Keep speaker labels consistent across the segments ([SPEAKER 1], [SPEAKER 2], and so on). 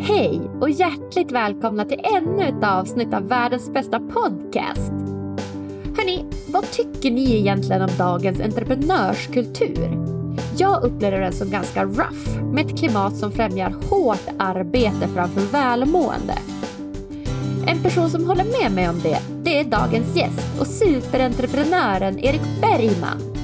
[SPEAKER 1] Hej och hjärtligt välkomna till ännu ett avsnitt av världens bästa podcast. Hörni, vad tycker ni egentligen om dagens entreprenörskultur? Jag upplever den som ganska rough, med ett klimat som främjar hårt arbete framför välmående. En person som håller med mig om det, det är dagens gäst och superentreprenören Erik Bergman.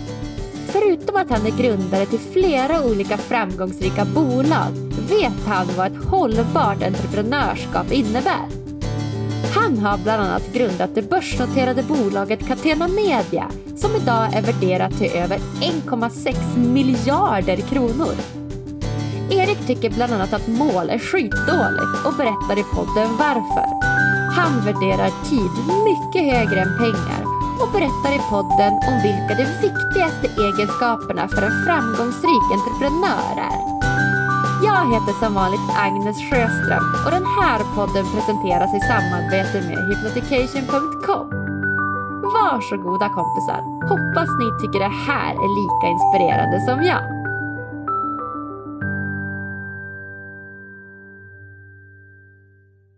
[SPEAKER 1] Förutom att han är grundare till flera olika framgångsrika bolag vet han vad ett hållbart entreprenörskap innebär. Han har bland annat grundat det börsnoterade bolaget Catena Media som idag är värderat till över 1,6 miljarder kronor. Erik tycker bland annat att mål är skitdåligt och berättar i podden varför. Han värderar tid mycket högre än pengar och berättar i podden om vilka de viktigaste egenskaperna för en framgångsrik entreprenör är. Jag heter som vanligt Agnes Sjöström och den här podden presenteras i samarbete med hypnotication.com. Varsågoda kompisar, hoppas ni tycker det här är lika inspirerande som jag.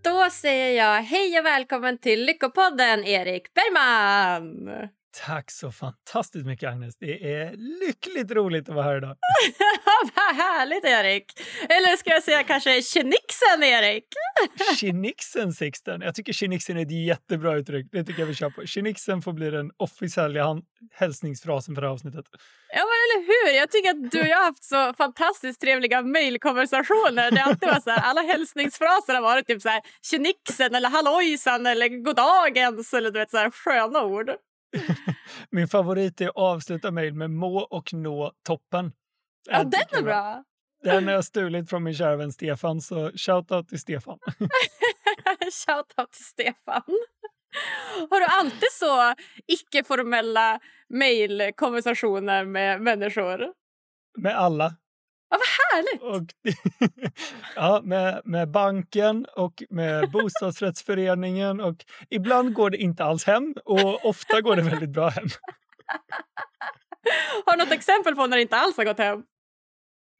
[SPEAKER 1] Då säger jag hej och välkommen till Lyckopodden, Erik Bergman!
[SPEAKER 2] Tack så fantastiskt mycket, Agnes. Det är lyckligt roligt att vara här idag.
[SPEAKER 1] Vad härligt, Erik! Eller ska jag säga kanske tjenixen, Erik?
[SPEAKER 2] tjenixen, Sixten. Jag tycker tjenixen är ett jättebra uttryck. Det tycker jag vi kör på. Tjenixen får bli den officiella hälsningsfrasen för det här avsnittet.
[SPEAKER 1] Ja, men eller hur? Jag tycker att du och jag har haft så fantastiskt trevliga mejlkonversationer. Det alltid var så här, alla hälsningsfraser har varit typ så här tjenixen eller hallojsan eller goddagens eller du vet så här sköna ord.
[SPEAKER 2] Min favorit är att avsluta mejl med må och nå toppen.
[SPEAKER 1] Ja, den är bra.
[SPEAKER 2] Den har jag stulit från min kära vän Stefan, så shoutout till Stefan.
[SPEAKER 1] shoutout till Stefan. Har du alltid så icke-formella mejlkonversationer med människor?
[SPEAKER 2] Med alla.
[SPEAKER 1] Ja, vad härligt!
[SPEAKER 2] Och, ja, med, med banken och med bostadsrättsföreningen. Och ibland går det inte alls hem och ofta går det väldigt bra hem.
[SPEAKER 1] Har du något exempel på när det inte alls har gått hem?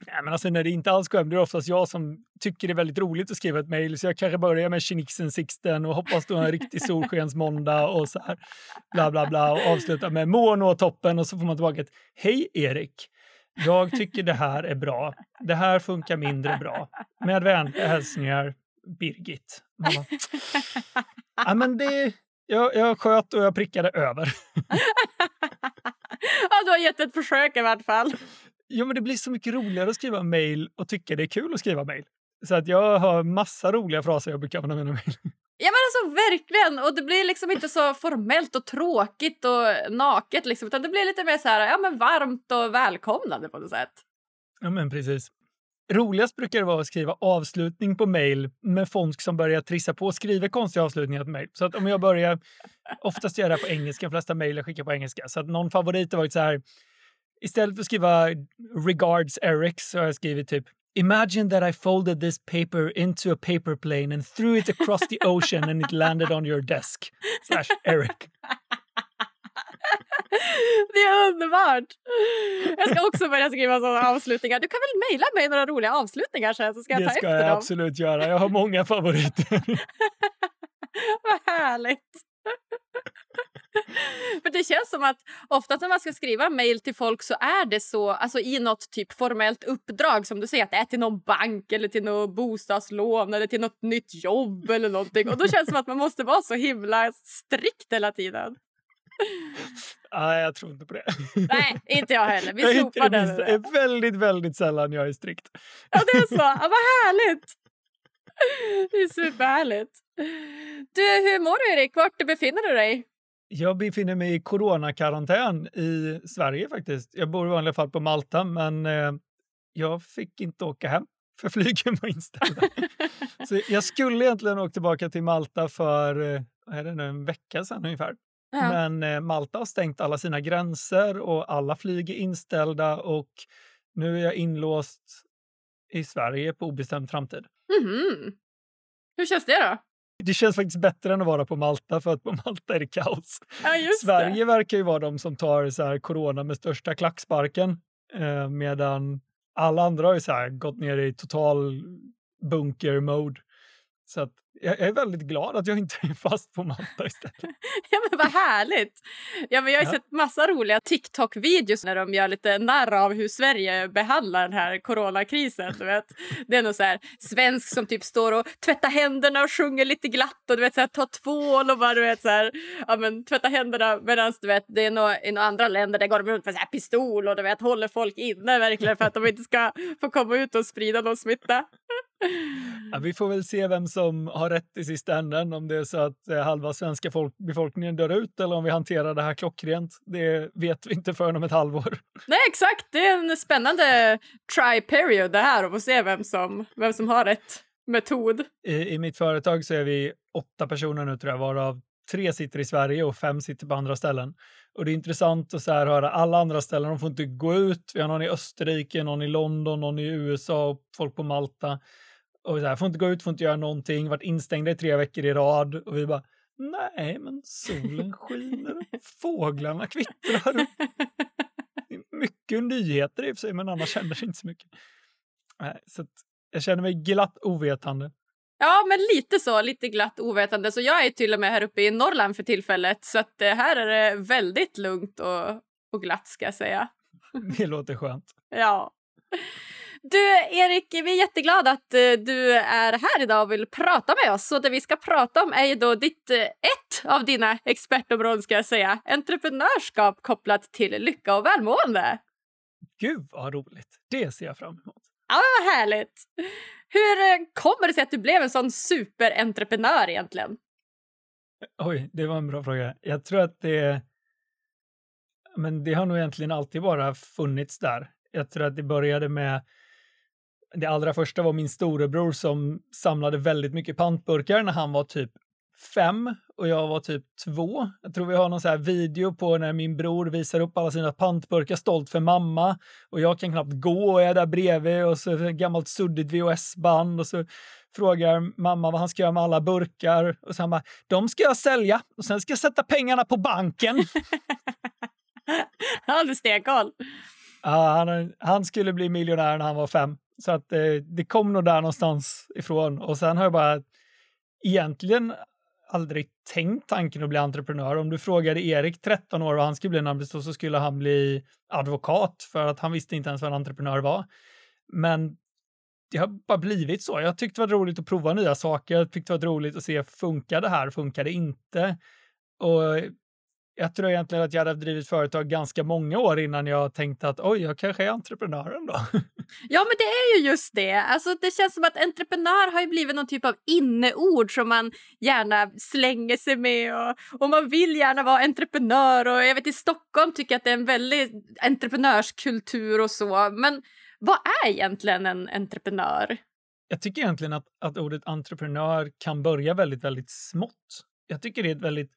[SPEAKER 2] Nej, men alltså, när det inte alls går hem, det är oftast jag som tycker det är väldigt roligt att skriva ett mejl. Så jag kanske börjar med Tjenixen Sixten och hoppas du har en riktig solskensmåndag och så här. Bla, bla, bla. Och avslutar med må nå toppen och så får man tillbaka ett Hej Erik! Jag tycker det här är bra. Det här funkar mindre bra. Med vänliga hälsningar, Birgit. Ja, men det, jag, jag sköt och jag prickade över.
[SPEAKER 1] ja, du har gett ett försök i vart fall.
[SPEAKER 2] Ja, men det blir så mycket roligare att skriva mejl och tycka det är kul att skriva mejl. Så att jag har massa roliga fraser jag brukar använda mina mejl.
[SPEAKER 1] Ja men alltså verkligen! Och det blir liksom inte så formellt och tråkigt och naket liksom, utan det blir lite mer så här, ja men varmt och välkomnande på något sätt.
[SPEAKER 2] Ja men precis. Roligast brukar det vara att skriva avslutning på mejl med folk som börjar trissa på och skriver konstiga avslutningar på mejl. Så att om jag börjar, oftast gör jag det på engelska, de flesta mejl jag skickar på engelska. Så att någon favorit har varit så här, istället för att skriva regards Eric så har jag skrivit typ Imagine that I folded this paper into a paper plane and threw it across the ocean and it landed on your desk. Slash Eric.
[SPEAKER 1] Det är underbart! Jag ska också börja skriva sådana avslutningar. Du kan väl mejla mig några roliga avslutningar sen så ska jag
[SPEAKER 2] det
[SPEAKER 1] ta
[SPEAKER 2] ska
[SPEAKER 1] efter
[SPEAKER 2] jag
[SPEAKER 1] dem.
[SPEAKER 2] absolut göra. Jag har många favoriter.
[SPEAKER 1] Vad härligt! För det känns som att ofta när man ska skriva mejl till folk så är det så, alltså i något typ formellt uppdrag som du säger att det är till någon bank eller till något bostadslån eller till något nytt jobb eller någonting. Och då känns det som att man måste vara så himla strikt hela tiden.
[SPEAKER 2] Nej, jag tror inte på det.
[SPEAKER 1] Nej, inte jag heller. Vi slopar
[SPEAKER 2] det. Det är väldigt, väldigt sällan jag är strikt.
[SPEAKER 1] Ja, det är så. Ja, vad härligt! Det är superhärligt. Du, hur mår du Erik? Vart befinner du dig?
[SPEAKER 2] Jag befinner mig i coronakarantän i Sverige faktiskt. Jag bor i vanliga fall på Malta, men eh, jag fick inte åka hem för flygen var inställda. Så jag skulle egentligen åka tillbaka till Malta för eh, är det nu, en vecka sedan ungefär.
[SPEAKER 1] Ja.
[SPEAKER 2] Men eh, Malta har stängt alla sina gränser och alla flyg är inställda och nu är jag inlåst i Sverige på obestämd framtid.
[SPEAKER 1] Mhm. Hur känns det då?
[SPEAKER 2] Det känns faktiskt bättre än att vara på Malta för att på Malta är det kaos.
[SPEAKER 1] Ja,
[SPEAKER 2] Sverige
[SPEAKER 1] det.
[SPEAKER 2] verkar ju vara de som tar så här corona med största klacksparken eh, medan alla andra har ju så här gått ner i total bunker mode. Så att jag är väldigt glad att jag inte är fast på Malta istället.
[SPEAKER 1] ja, men vad härligt! Ja, men jag har ja. sett massa roliga TikTok-videos när de gör lite narr av hur Sverige behandlar den här coronakrisen. Du vet. Det är någon så här svensk som typ står och tvättar händerna och sjunger lite glatt och du vet, så här, tar tvål och bara du vet, så här, ja, men, tvättar händerna medan du vet, det är några, i några andra länder där går de runt med så här, pistol och du vet, håller folk inne verkligen för att de inte ska få komma ut och sprida någon smitta.
[SPEAKER 2] Ja, vi får väl se vem som har rätt i sista änden, om det är så att eh, halva svenska folk, befolkningen dör ut eller om vi hanterar det här klockrent. Det vet vi inte förrän om ett halvår.
[SPEAKER 1] Nej, exakt. Det är en spännande try-period det här och få se vem som, vem som har rätt metod.
[SPEAKER 2] I, I mitt företag så är vi åtta personer nu tror jag, varav tre sitter i Sverige och fem sitter på andra ställen. Och det är intressant att så här höra alla andra ställen, de får inte gå ut. Vi har någon i Österrike, någon i London, någon i USA och folk på Malta och så här, får inte gå ut, får inte göra någonting, varit instängda i tre veckor i rad och vi bara nej, men solen skiner, fåglarna kvittrar. mycket nyheter i och för sig, men annars händer det inte så mycket. Så jag känner mig glatt ovetande.
[SPEAKER 1] Ja, men lite så, lite glatt ovetande. Så jag är till och med här uppe i Norrland för tillfället, så att eh, här är det väldigt lugnt och, och glatt ska jag säga.
[SPEAKER 2] Det låter skönt.
[SPEAKER 1] Ja. Du, Erik, vi är jätteglada att uh, du är här idag och vill prata med oss. Så det vi ska prata om är ju då ditt, uh, ett av dina expertområden, ska jag säga. Entreprenörskap kopplat till lycka och välmående.
[SPEAKER 2] Gud, vad roligt. Det ser jag fram emot.
[SPEAKER 1] Ja, vad härligt. Hur uh, kommer det sig att du blev en sån superentreprenör egentligen?
[SPEAKER 2] Oj, det var en bra fråga. Jag tror att det... Men det har nog egentligen alltid bara funnits där. Jag tror att det började med det allra första var min storebror som samlade väldigt mycket pantburkar när han var typ fem och jag var typ två. Jag tror vi har någon så video på när min bror visar upp alla sina pantburkar stolt för mamma och jag kan knappt gå och är där bredvid och så ett gammalt suddigt VHS-band och så frågar mamma vad han ska göra med alla burkar och så han bara, de ska jag sälja och sen ska jag sätta pengarna på banken.
[SPEAKER 1] han hade stenkoll.
[SPEAKER 2] Ja, han, han skulle bli miljonär när han var fem. Så att eh, det kom nog där någonstans ifrån. Och sen har jag bara egentligen aldrig tänkt tanken att bli entreprenör. Om du frågade Erik, 13 år, vad han skulle bli när han blev stor så skulle han bli advokat för att han visste inte ens vad en entreprenör var. Men det har bara blivit så. Jag tyckte det var roligt att prova nya saker. Jag tyckte det var roligt att se, funkar det här, funkar det inte? Och jag tror egentligen att jag hade drivit företag ganska många år innan jag tänkte att oj, jag kanske är entreprenören då.
[SPEAKER 1] Ja, men det är ju just det. Alltså, det känns som att entreprenör har blivit någon typ av inneord som man gärna slänger sig med och, och man vill gärna vara entreprenör och jag vet i Stockholm tycker jag att det är en väldigt entreprenörskultur och så. Men vad är egentligen en entreprenör?
[SPEAKER 2] Jag tycker egentligen att, att ordet entreprenör kan börja väldigt, väldigt smått. Jag tycker det är ett väldigt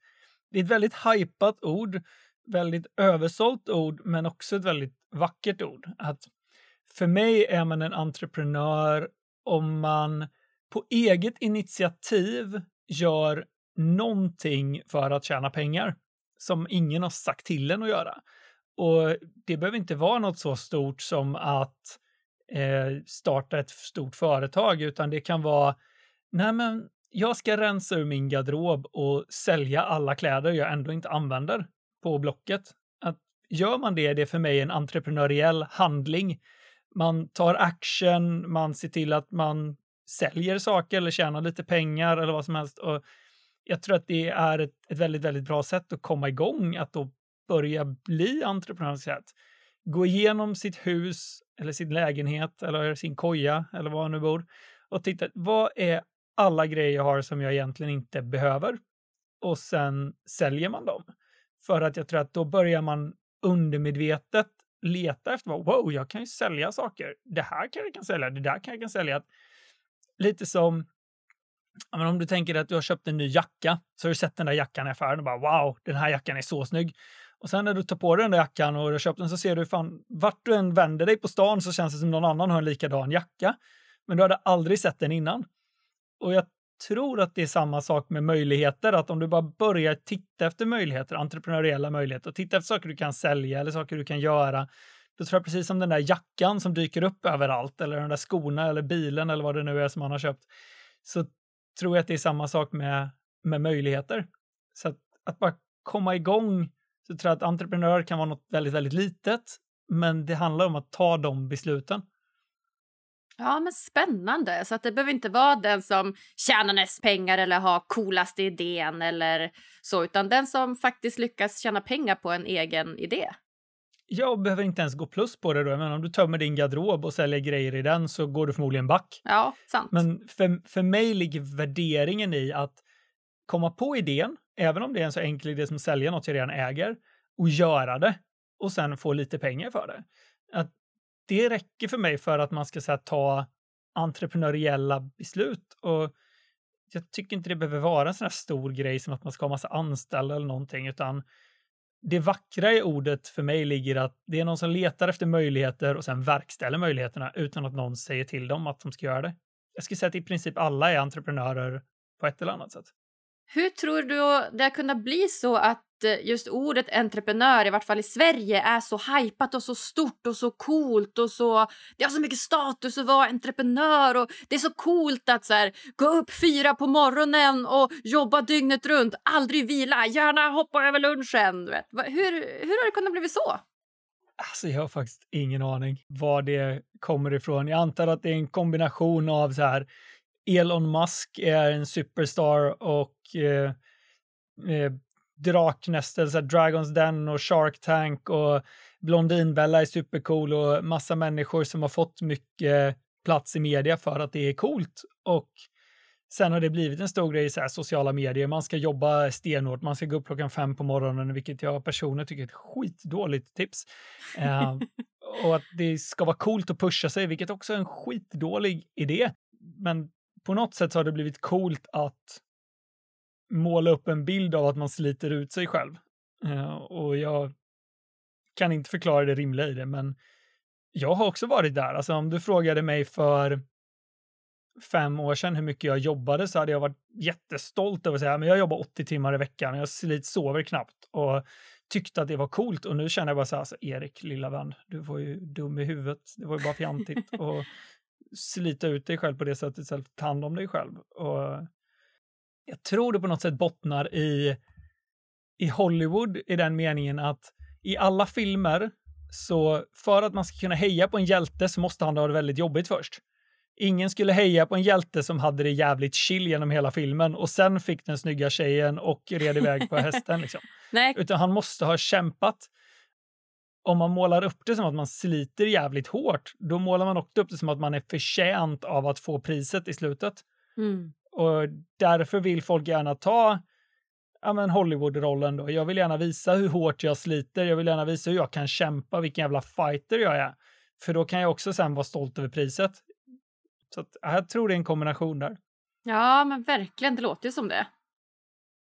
[SPEAKER 2] det är ett väldigt hajpat ord, väldigt översålt ord, men också ett väldigt vackert ord. Att för mig är man en entreprenör om man på eget initiativ gör någonting för att tjäna pengar som ingen har sagt till en att göra. Och det behöver inte vara något så stort som att eh, starta ett stort företag, utan det kan vara Nej, men jag ska rensa ur min garderob och sälja alla kläder jag ändå inte använder på Blocket. Att gör man det, det är för mig en entreprenöriell handling. Man tar action, man ser till att man säljer saker eller tjänar lite pengar eller vad som helst. Och jag tror att det är ett, ett väldigt, väldigt bra sätt att komma igång, att då börja bli entreprenör. Gå igenom sitt hus eller sin lägenhet eller sin koja eller var man nu bor och titta, vad är alla grejer jag har som jag egentligen inte behöver och sen säljer man dem. För att jag tror att då börjar man undermedvetet leta efter vad. wow, jag kan ju sälja saker. Det här kan jag kan sälja, det där kan jag kan sälja. Lite som men om du tänker att du har köpt en ny jacka, så har du sett den där jackan i affären och bara wow, den här jackan är så snygg. Och sen när du tar på dig den där jackan och du har köpt den så ser du fan, vart du än vänder dig på stan så känns det som någon annan har en likadan jacka. Men du hade aldrig sett den innan. Och jag tror att det är samma sak med möjligheter, att om du bara börjar titta efter möjligheter, entreprenöriella möjligheter, och titta efter saker du kan sälja eller saker du kan göra, då tror jag precis som den där jackan som dyker upp överallt eller den där skorna eller bilen eller vad det nu är som man har köpt, så tror jag att det är samma sak med, med möjligheter. Så att, att bara komma igång, så tror jag att entreprenör kan vara något väldigt, väldigt litet, men det handlar om att ta de besluten.
[SPEAKER 1] Ja, men spännande. Så att det behöver inte vara den som tjänar mest pengar eller har coolaste idén eller så, utan den som faktiskt lyckas tjäna pengar på en egen idé.
[SPEAKER 2] Jag behöver inte ens gå plus på det då. Men om du tömmer din garderob och säljer grejer i den så går du förmodligen back.
[SPEAKER 1] Ja, sant.
[SPEAKER 2] Men för, för mig ligger värderingen i att komma på idén, även om det är en så enkel idé som att sälja något jag redan äger, och göra det och sen få lite pengar för det. Att det räcker för mig för att man ska här, ta entreprenöriella beslut. Och jag tycker inte det behöver vara en sån här stor grej som att man ska ha massa anställda eller någonting, utan det vackra i ordet för mig ligger att det är någon som letar efter möjligheter och sen verkställer möjligheterna utan att någon säger till dem att de ska göra det. Jag skulle säga att i princip alla är entreprenörer på ett eller annat sätt.
[SPEAKER 1] Hur tror du det har kunnat bli så att Eh, just ordet entreprenör, i vart fall i Sverige, är så hypat och så stort och så coolt och så... Det har så mycket status att vara entreprenör och det är så coolt att så här, gå upp fyra på morgonen och jobba dygnet runt, aldrig vila, gärna hoppa över lunchen. Vet. Hur, hur har det kunnat bli så?
[SPEAKER 2] Alltså jag har faktiskt ingen aning var det kommer ifrån. Jag antar att det är en kombination av så här Elon Musk är en superstar och eh, eh eh, Draknästet, så Dragons Den och Shark Tank och Blondinbella är supercool och massa människor som har fått mycket plats i media för att det är coolt. Och sen har det blivit en stor grej i sociala medier. Man ska jobba stenhårt, man ska gå upp klockan fem på morgonen, vilket jag personligen tycker är ett skitdåligt tips. Uh, och att det ska vara coolt att pusha sig, vilket också är en skitdålig idé. Men på något sätt så har det blivit coolt att måla upp en bild av att man sliter ut sig själv. Uh, och jag kan inte förklara det rimliga i det, men jag har också varit där. Alltså om du frågade mig för fem år sedan hur mycket jag jobbade så hade jag varit jättestolt över att säga men jag jobbar 80 timmar i veckan, jag slit, sover knappt och tyckte att det var coolt och nu känner jag bara så här, alltså, Erik lilla vän, du var ju dum i huvudet, det var ju bara fjantigt och slita ut dig själv på det sättet istället för att ta hand om dig själv. Och jag tror det på något sätt bottnar i, i Hollywood i den meningen att i alla filmer så för att man ska kunna heja på en hjälte så måste han ha det väldigt jobbigt först. Ingen skulle heja på en hjälte som hade det jävligt chill genom hela filmen och sen fick den snygga tjejen och red iväg på hästen. Liksom. Utan han måste ha kämpat om man målar upp det som att man sliter jävligt hårt, då målar man också upp det som att man är förtjänt av att få priset i slutet.
[SPEAKER 1] Mm.
[SPEAKER 2] Och därför vill folk gärna ta ja, Hollywood-rollen. Då. Jag vill gärna visa hur hårt jag sliter, jag vill gärna visa hur jag kan kämpa, vilken jävla fighter jag är. För då kan jag också sen vara stolt över priset. Så att, jag tror det är en kombination där.
[SPEAKER 1] Ja, men verkligen, det låter ju som det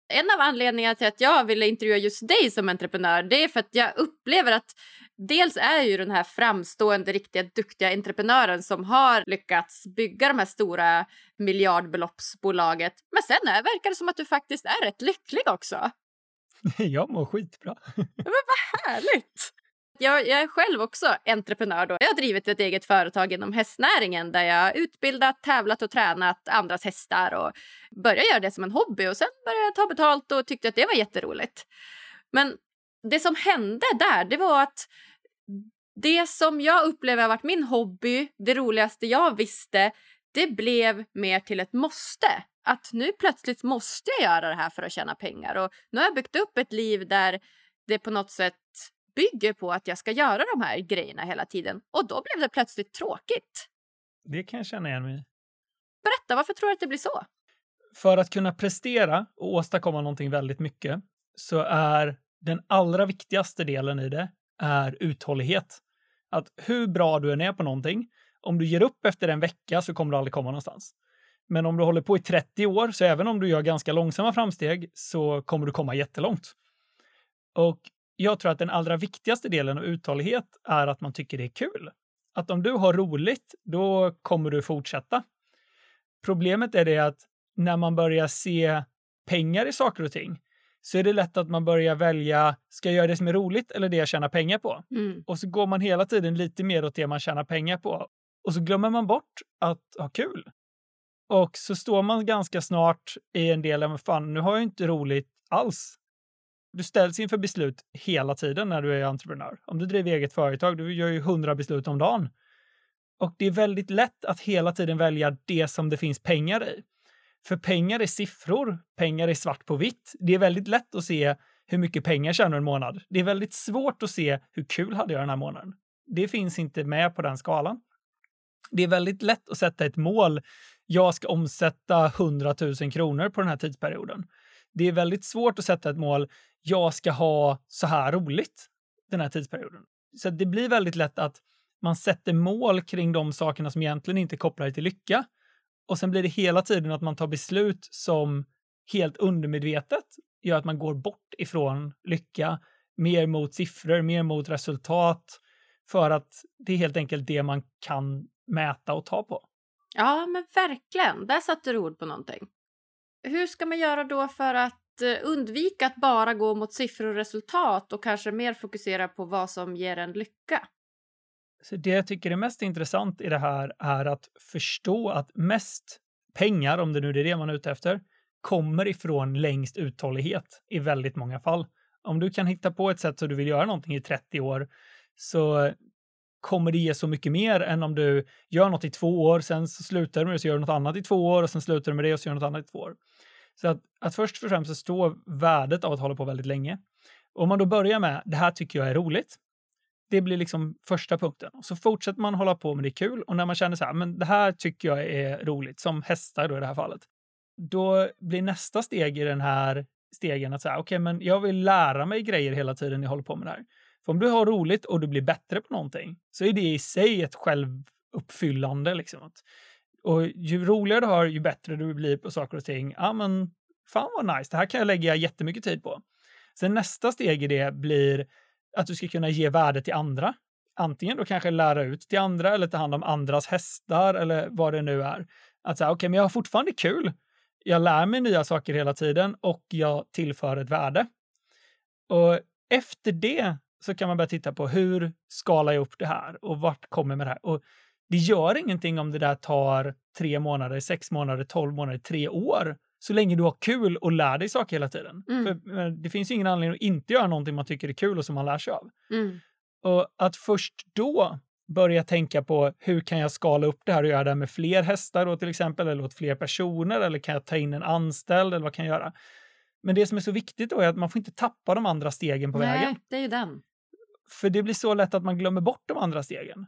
[SPEAKER 1] en av anledningarna till att jag ville intervjua just dig som entreprenör det är för att jag upplever att dels är ju den här framstående, riktiga duktiga entreprenören som har lyckats bygga de här stora miljardbeloppsbolaget. Men sen är, verkar det som att du faktiskt är rätt lycklig också.
[SPEAKER 2] Jag mår skitbra.
[SPEAKER 1] Men vad härligt! Jag, jag, är själv också entreprenör. Då. Jag har drivit ett eget företag inom hästnäringen där jag utbildat, tävlat och tränat andras hästar och började göra det som en hobby och sen började jag ta betalt och tyckte att det var jätteroligt. Men det som hände där, det var att det som jag upplever har varit min hobby, det roligaste jag visste, det blev mer till ett måste. Att nu plötsligt måste jag göra det här för att tjäna pengar. Och nu har jag byggt upp ett liv där det på något sätt bygger på att jag ska göra de här grejerna hela tiden. Och då blev det plötsligt tråkigt.
[SPEAKER 2] Det kan jag känna igen mig.
[SPEAKER 1] Berätta, varför tror du att det blir så?
[SPEAKER 2] För att kunna prestera och åstadkomma någonting väldigt mycket så är den allra viktigaste delen i det är uthållighet. Att hur bra du än är på någonting, om du ger upp efter en vecka så kommer du aldrig komma någonstans. Men om du håller på i 30 år, så även om du gör ganska långsamma framsteg så kommer du komma jättelångt. Och jag tror att den allra viktigaste delen av uthållighet är att man tycker det är kul. Att om du har roligt, då kommer du fortsätta. Problemet är det att när man börjar se pengar i saker och ting så är det lätt att man börjar välja, ska jag göra det som är roligt eller det jag tjänar pengar på?
[SPEAKER 1] Mm.
[SPEAKER 2] Och så går man hela tiden lite mer åt det man tjänar pengar på. Och så glömmer man bort att ha kul. Och så står man ganska snart i en del av, fan nu har jag inte roligt alls. Du ställs inför beslut hela tiden när du är entreprenör. Om du driver eget företag, du gör ju hundra beslut om dagen. Och det är väldigt lätt att hela tiden välja det som det finns pengar i. För pengar är siffror, pengar är svart på vitt. Det är väldigt lätt att se hur mycket pengar jag tjänar en månad. Det är väldigt svårt att se hur kul hade jag den här månaden. Det finns inte med på den skalan. Det är väldigt lätt att sätta ett mål. Jag ska omsätta 100 000 kronor på den här tidsperioden. Det är väldigt svårt att sätta ett mål. Jag ska ha så här roligt den här tidsperioden. Så det blir väldigt lätt att man sätter mål kring de sakerna som egentligen inte är kopplade till lycka. Och sen blir det hela tiden att man tar beslut som helt undermedvetet gör att man går bort ifrån lycka, mer mot siffror, mer mot resultat, för att det är helt enkelt det man kan mäta och ta på.
[SPEAKER 1] Ja, men verkligen. Där satte du ord på någonting. Hur ska man göra då för att eh, undvika att bara gå mot siffror och resultat och kanske mer fokusera på vad som ger en lycka?
[SPEAKER 2] Så det jag tycker är mest intressant i det här är att förstå att mest pengar, om det nu är det man är ute efter, kommer ifrån längst uthållighet i väldigt många fall. Om du kan hitta på ett sätt så du vill göra någonting i 30 år så kommer det ge så mycket mer än om du gör något i två år, sen så slutar du med det så gör du något annat i två år och sen slutar du med det och så gör du något annat i två år. Så att, att först och främst förstå värdet av att hålla på väldigt länge. Om man då börjar med det här tycker jag är roligt. Det blir liksom första punkten. Och så fortsätter man hålla på med det kul och när man känner så här, men det här tycker jag är roligt, som hästar då i det här fallet. Då blir nästa steg i den här stegen att säga, okej, okay, men jag vill lära mig grejer hela tiden jag håller på med det här. För om du har roligt och du blir bättre på någonting så är det i sig ett självuppfyllande. Liksom. Och ju roligare du har, ju bättre du blir på saker och ting. Ja, men fan vad nice, det här kan jag lägga jättemycket tid på. Sen nästa steg i det blir att du ska kunna ge värde till andra. Antingen då kanske lära ut till andra eller ta hand om andras hästar eller vad det nu är. Att säga, okej, okay, men jag har fortfarande kul. Jag lär mig nya saker hela tiden och jag tillför ett värde. Och efter det så kan man börja titta på hur skalar jag upp det här och vart kommer med det här? Och det gör ingenting om det där tar tre månader, sex månader, tolv månader, tre år. Så länge du har kul och lär dig saker hela tiden.
[SPEAKER 1] Mm.
[SPEAKER 2] För det finns ingen anledning att inte göra någonting man tycker är kul och som man lär sig av.
[SPEAKER 1] Mm.
[SPEAKER 2] Och att först då börja tänka på hur kan jag skala upp det här och göra det med fler hästar då till exempel, eller åt fler personer, eller kan jag ta in en anställd, eller vad kan jag göra? Men det som är så viktigt då är att man får inte tappa de andra stegen på
[SPEAKER 1] Nej,
[SPEAKER 2] vägen.
[SPEAKER 1] det är ju den.
[SPEAKER 2] För det blir så lätt att man glömmer bort de andra stegen.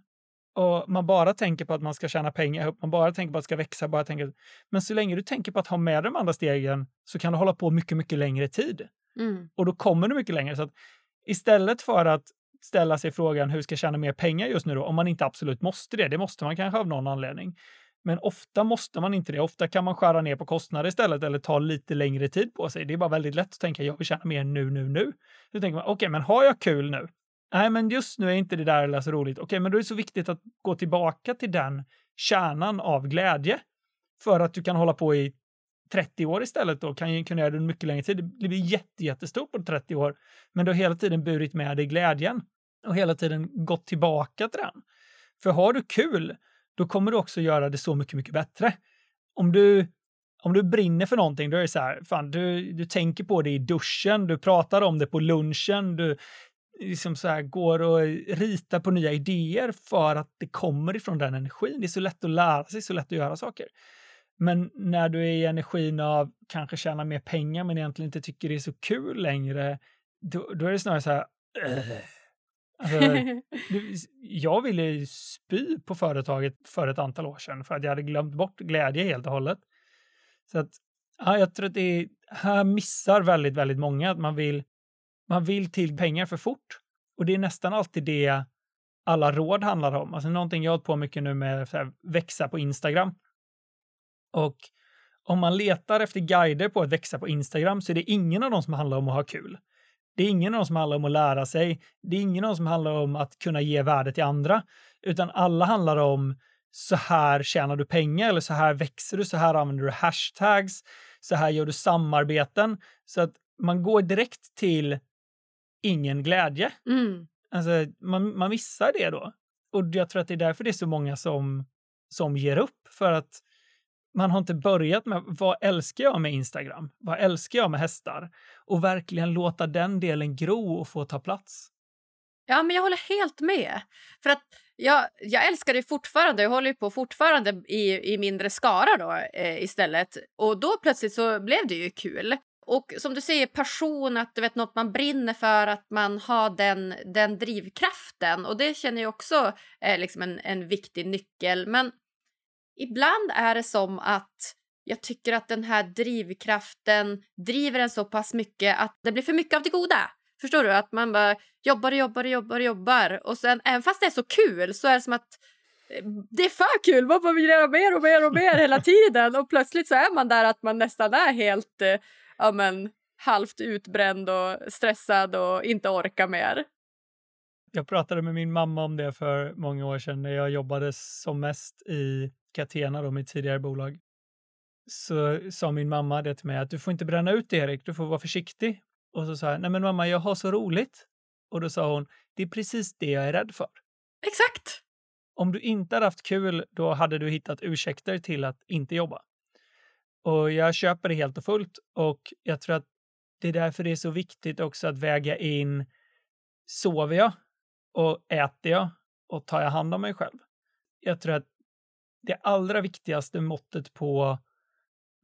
[SPEAKER 2] Och man bara tänker på att man ska tjäna pengar, man bara tänker på att det ska växa, bara tänker... Men så länge du tänker på att ha med de andra stegen så kan du hålla på mycket, mycket längre tid.
[SPEAKER 1] Mm.
[SPEAKER 2] Och då kommer du mycket längre. Så att istället för att ställa sig frågan hur ska jag tjäna mer pengar just nu då, om man inte absolut måste det, det måste man kanske av någon anledning. Men ofta måste man inte det. Ofta kan man skära ner på kostnader istället eller ta lite längre tid på sig. Det är bara väldigt lätt att tänka jag vill tjäna mer nu, nu, nu. Då tänker man okej, okay, men har jag kul nu? Nej, men just nu är inte det där eller så roligt. Okej, okay, men då är det så viktigt att gå tillbaka till den kärnan av glädje för att du kan hålla på i 30 år istället och kan ju kunna göra det mycket längre tid. Det blir jätte, jättestort på 30 år, men du har hela tiden burit med dig glädjen och hela tiden gått tillbaka till den. För har du kul, då kommer du också göra det så mycket, mycket bättre. Om du, om du brinner för någonting, då är det så här, fan, du, du tänker på det i duschen, du pratar om det på lunchen, du liksom så här, går och ritar på nya idéer för att det kommer ifrån den energin. Det är så lätt att lära sig, så lätt att göra saker. Men när du är i energin av kanske tjäna mer pengar men egentligen inte tycker det är så kul längre, då, då är det snarare så här, äh. Alltså, jag ville spy på företaget för ett antal år sedan för att jag hade glömt bort glädje helt och hållet. Så att, ja, jag tror att det är, här missar väldigt, väldigt många att man vill, man vill till pengar för fort. Och det är nästan alltid det alla råd handlar om. Alltså någonting jag har hållit på mycket nu med så här, växa på Instagram. Och om man letar efter guider på att växa på Instagram så är det ingen av dem som handlar om att ha kul. Det är ingen av dem som handlar om att lära sig. Det är ingen av dem som handlar om att kunna ge värde till andra, utan alla handlar om så här tjänar du pengar eller så här växer du, så här använder du hashtags, så här gör du samarbeten. Så att man går direkt till ingen glädje.
[SPEAKER 1] Mm.
[SPEAKER 2] Alltså, man, man missar det då. Och jag tror att det är därför det är så många som, som ger upp. För att man har inte börjat med vad älskar jag med Instagram? Vad älskar jag med hästar? Och verkligen låta den delen gro och få ta plats.
[SPEAKER 1] Ja, men jag håller helt med. För att jag, jag älskar det fortfarande. Jag håller på fortfarande i, i mindre skara då eh, istället. Och då plötsligt så blev det ju kul. Och som du säger, passion, att du vet något man brinner för, att man har den, den drivkraften. Och det känner jag också är liksom en, en viktig nyckel. Men ibland är det som att jag tycker att den här drivkraften driver en så pass mycket att det blir för mycket av det goda. Förstår du? Att man bara jobbar och jobbar och jobbar och jobbar. Och sen, även fast det är så kul så är det som att eh, det är för kul! Man vill göra mer och mer och mer hela tiden. Och plötsligt så är man där att man nästan är helt eh, ja, men, halvt utbränd och stressad och inte orkar mer.
[SPEAKER 2] Jag pratade med min mamma om det för många år sedan när jag jobbade som mest i Catena, då, mitt tidigare bolag. Så sa min mamma det till mig att du får inte bränna ut det, Erik, du får vara försiktig. Och så sa jag, nej men mamma, jag har så roligt. Och då sa hon, det är precis det jag är rädd för.
[SPEAKER 1] Exakt!
[SPEAKER 2] Om du inte hade haft kul, då hade du hittat ursäkter till att inte jobba. Och jag köper det helt och fullt och jag tror att det är därför det är så viktigt också att väga in, sover jag och äter jag och tar jag hand om mig själv? Jag tror att det allra viktigaste måttet på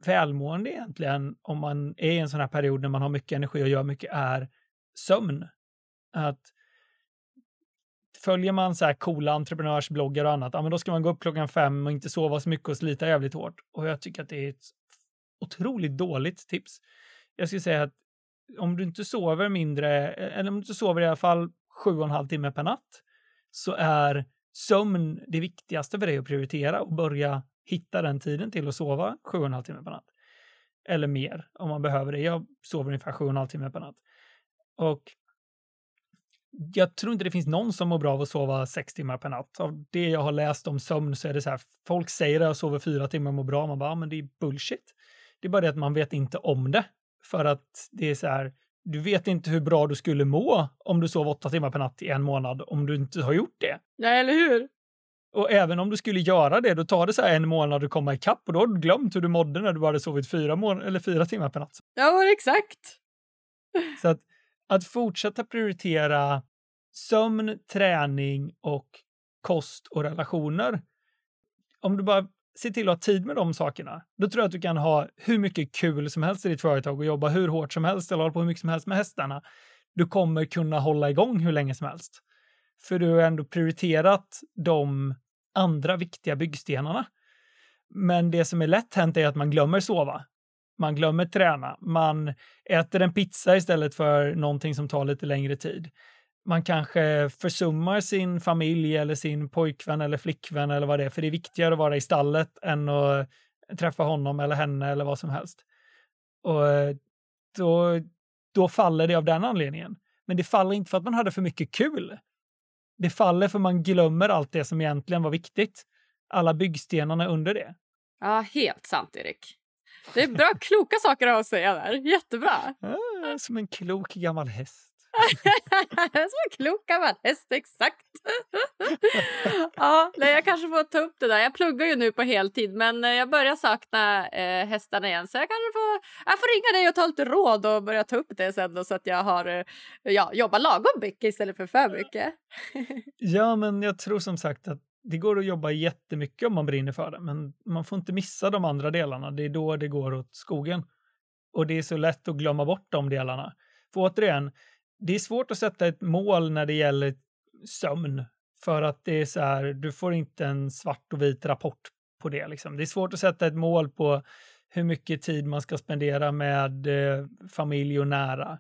[SPEAKER 2] välmående egentligen, om man är i en sån här period när man har mycket energi och gör mycket, är sömn. Att följer man så här coola entreprenörsbloggar och annat, ja, men då ska man gå upp klockan fem och inte sova så mycket och slita jävligt hårt. Och jag tycker att det är ett otroligt dåligt tips. Jag skulle säga att om du inte sover mindre, eh, eller om du inte sover i alla fall sju och en halv timme per natt, så är sömn det viktigaste för dig att prioritera och börja hitta den tiden till att sova sju och en halv timme per natt. Eller mer om man behöver det. Jag sover ungefär sju och en halv timme per natt. Och jag tror inte det finns någon som mår bra av att sova sex timmar per natt. Av det jag har läst om sömn så är det så här, folk säger att jag sover fyra timmar och mår bra. Man bara, men det är bullshit. Det är bara det att man vet inte om det. För att det är så här, du vet inte hur bra du skulle må om du sov åtta timmar per natt i en månad om du inte har gjort det.
[SPEAKER 1] Ja, eller hur?
[SPEAKER 2] Och även om du skulle göra det, då tar det så en månad att komma ikapp och då har du glömt hur du mådde när du bara hade sovit fyra, mån- eller fyra timmar per natt.
[SPEAKER 1] Ja, exakt.
[SPEAKER 2] Så att, att fortsätta prioritera sömn, träning och kost och relationer. Om du bara Se till att ha tid med de sakerna, då tror jag att du kan ha hur mycket kul som helst i ditt företag och jobba hur hårt som helst eller hålla på hur mycket som helst med hästarna. Du kommer kunna hålla igång hur länge som helst. För du har ändå prioriterat de andra viktiga byggstenarna. Men det som är lätt hänt är att man glömmer sova. Man glömmer träna. Man äter en pizza istället för någonting som tar lite längre tid. Man kanske försummar sin familj eller sin pojkvän eller flickvän eller vad det är, för det är viktigare att vara i stallet än att träffa honom eller henne eller vad som helst. Och då, då faller det av den anledningen. Men det faller inte för att man hade för mycket kul. Det faller för man glömmer allt det som egentligen var viktigt. Alla byggstenarna under det.
[SPEAKER 1] Ja, helt sant, Erik. Det är bra, kloka saker att säga där. Jättebra.
[SPEAKER 2] Ah, som en klok gammal häst.
[SPEAKER 1] så kloka man häst, exakt. ja, nej, jag kanske får ta upp det där. Jag pluggar ju nu på heltid, men eh, jag börjar sakna eh, hästarna igen. Så jag kanske får, jag får ringa dig och ta lite råd och börja ta upp det sen då, så att jag har, eh, ja, jobbar lagom mycket istället för för mycket.
[SPEAKER 2] ja, men jag tror som sagt att det går att jobba jättemycket om man brinner för det, men man får inte missa de andra delarna. Det är då det går åt skogen. Och det är så lätt att glömma bort de delarna. För återigen, det är svårt att sätta ett mål när det gäller sömn. För att det är så här, du får inte en svart och vit rapport på det. Liksom. Det är svårt att sätta ett mål på hur mycket tid man ska spendera med eh, familj och nära.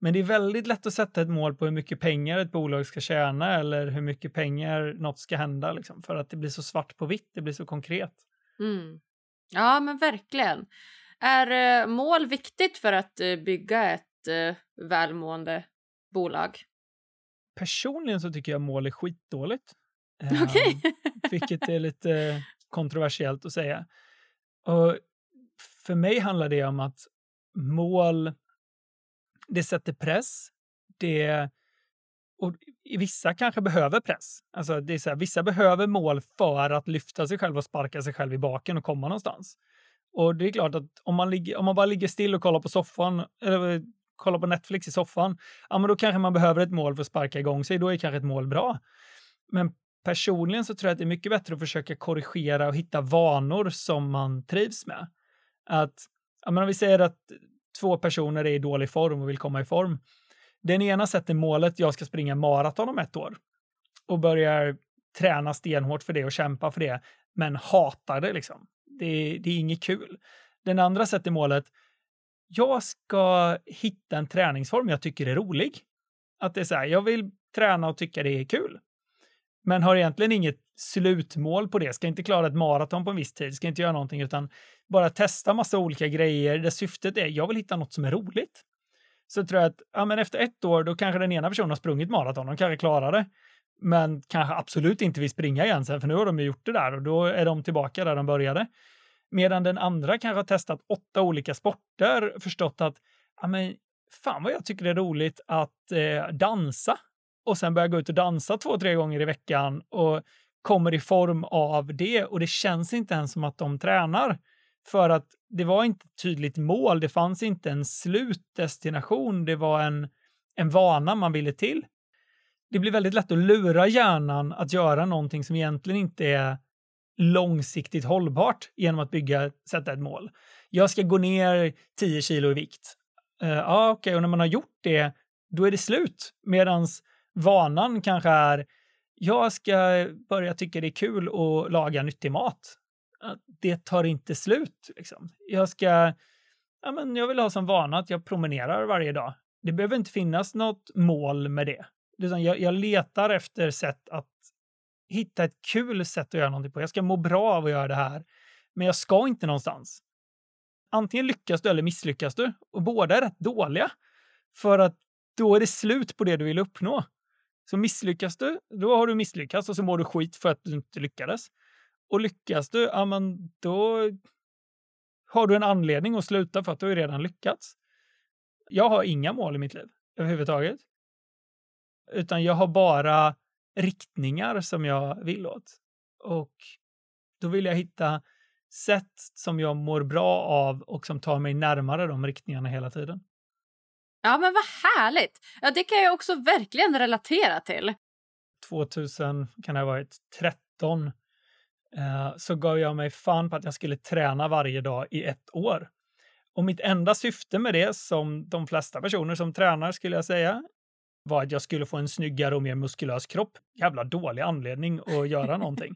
[SPEAKER 2] Men det är väldigt lätt att sätta ett mål på hur mycket pengar ett bolag ska tjäna eller hur mycket pengar något ska hända. Liksom, för att det blir så svart på vitt, det blir så konkret.
[SPEAKER 1] Mm. Ja, men verkligen. Är eh, mål viktigt för att eh, bygga ett eh, välmående bolag?
[SPEAKER 2] Personligen så tycker jag mål är skitdåligt. Okay. vilket är lite kontroversiellt att säga. Och för mig handlar det om att mål det sätter press. Det, och vissa kanske behöver press. Alltså det är så här, vissa behöver mål för att lyfta sig själv och sparka sig själv i baken och komma någonstans. Och det är klart att om man, ligger, om man bara ligger still och kollar på soffan, eller kollar på Netflix i soffan, ja men då kanske man behöver ett mål för att sparka igång sig. Då är kanske ett mål bra. Men personligen så tror jag att det är mycket bättre att försöka korrigera och hitta vanor som man trivs med. Att, ja men om vi säger att två personer är i dålig form och vill komma i form. Den ena sätter målet, jag ska springa maraton om ett år och börjar träna stenhårt för det och kämpa för det, men hatar det liksom. Det, det är inget kul. Den andra sätter målet, jag ska hitta en träningsform jag tycker är rolig. Att det är så här, jag vill träna och tycka det är kul. Men har egentligen inget slutmål på det. Ska inte klara ett maraton på en viss tid, ska inte göra någonting utan bara testa massa olika grejer där syftet är, jag vill hitta något som är roligt. Så tror jag att ja, men efter ett år, då kanske den ena personen har sprungit maraton, de kanske klarar det. Men kanske absolut inte vill springa igen sen, för nu har de ju gjort det där och då är de tillbaka där de började. Medan den andra kanske har testat åtta olika sporter, förstått att ja, men, fan vad jag tycker det är roligt att eh, dansa och sen börja gå ut och dansa två, tre gånger i veckan och kommer i form av det och det känns inte ens som att de tränar. För att det var inte ett tydligt mål, det fanns inte en slutdestination, det var en, en vana man ville till. Det blir väldigt lätt att lura hjärnan att göra någonting som egentligen inte är långsiktigt hållbart genom att bygga, sätta ett mål. Jag ska gå ner 10 kilo i vikt. Uh, ja, okej, okay. och när man har gjort det, då är det slut. Medan vanan kanske är, jag ska börja tycka det är kul att laga nyttig mat det tar inte slut. Liksom. Jag ska, ja, men jag vill ha som vana att jag promenerar varje dag. Det behöver inte finnas något mål med det. Jag, jag letar efter sätt att hitta ett kul sätt att göra någonting på. Jag ska må bra av att göra det här, men jag ska inte någonstans. Antingen lyckas du eller misslyckas du och båda är rätt dåliga för att då är det slut på det du vill uppnå. Så misslyckas du, då har du misslyckats och så mår du skit för att du inte lyckades. Och lyckas du, ja men då har du en anledning att sluta för att du har redan lyckats. Jag har inga mål i mitt liv överhuvudtaget. Utan jag har bara riktningar som jag vill åt. Och då vill jag hitta sätt som jag mår bra av och som tar mig närmare de riktningarna hela tiden.
[SPEAKER 3] Ja, men vad härligt! Ja, det kan jag också verkligen relatera till.
[SPEAKER 2] 2000 kan det ha varit 13 Eh, så gav jag mig fan på att jag skulle träna varje dag i ett år. Och mitt enda syfte med det, som de flesta personer som tränar skulle jag säga, var att jag skulle få en snyggare och mer muskulös kropp. Jävla dålig anledning att göra någonting.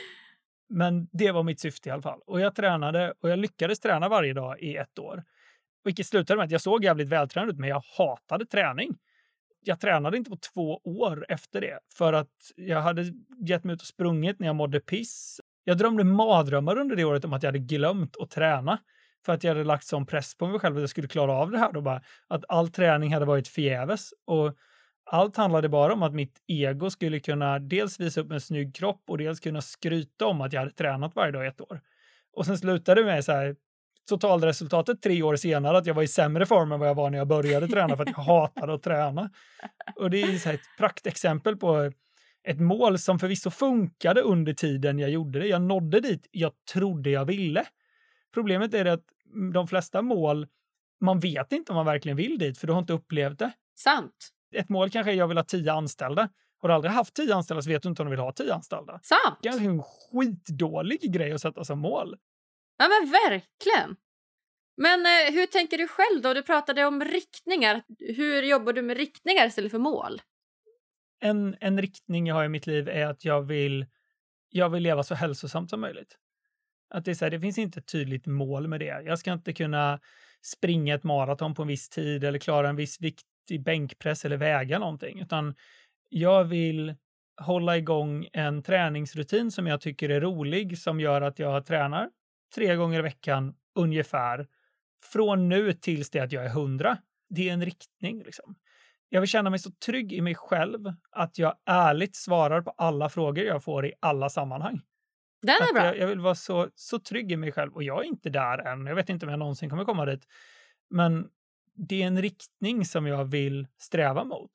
[SPEAKER 2] Men det var mitt syfte i alla fall. Och jag tränade och jag lyckades träna varje dag i ett år. Vilket slutade med att jag såg jävligt vältränad ut, men jag hatade träning jag tränade inte på två år efter det för att jag hade gett mig ut och sprungit när jag mådde piss. Jag drömde mardrömmar under det året om att jag hade glömt att träna för att jag hade lagt sån press på mig själv att jag skulle klara av det här. Då bara, att all träning hade varit förgäves. Och allt handlade bara om att mitt ego skulle kunna dels visa upp en snygg kropp och dels kunna skryta om att jag hade tränat varje dag i ett år. Och sen slutade det med så här, totalresultatet tre år senare att jag var i sämre form än vad jag var när jag började träna för att jag hatade att träna. Och det är så ett praktexempel på ett mål som förvisso funkade under tiden jag gjorde det. Jag nådde dit jag trodde jag ville. Problemet är att de flesta mål, man vet inte om man verkligen vill dit för du har inte upplevt det.
[SPEAKER 3] Sant.
[SPEAKER 2] Ett mål kanske är jag vill ha tio anställda. Har du aldrig haft tio anställda så vet du inte om du vill ha tio anställda.
[SPEAKER 3] Sant.
[SPEAKER 2] Det är en skitdålig grej att sätta som mål.
[SPEAKER 3] Ja men verkligen. Men eh, hur tänker du själv då? Du pratade om riktningar. Hur jobbar du med riktningar istället för mål?
[SPEAKER 2] En, en riktning jag har i mitt liv är att jag vill, jag vill leva så hälsosamt som möjligt. Att det, är så här, det finns inte ett tydligt mål med det. Jag ska inte kunna springa ett maraton på en viss tid eller klara en viss vikt i bänkpress eller väga någonting, utan jag vill hålla igång en träningsrutin som jag tycker är rolig, som gör att jag tränar tre gånger i veckan ungefär från nu tills det att jag är hundra. Det är en riktning. Liksom. Jag vill känna mig så trygg i mig själv att jag ärligt svarar på alla frågor jag får i alla sammanhang.
[SPEAKER 3] Den är bra.
[SPEAKER 2] Jag, jag, vill vara så, så trygg i mig själv och jag är inte där än. Jag vet inte om jag någonsin kommer komma dit. Men det är en riktning som jag vill sträva mot.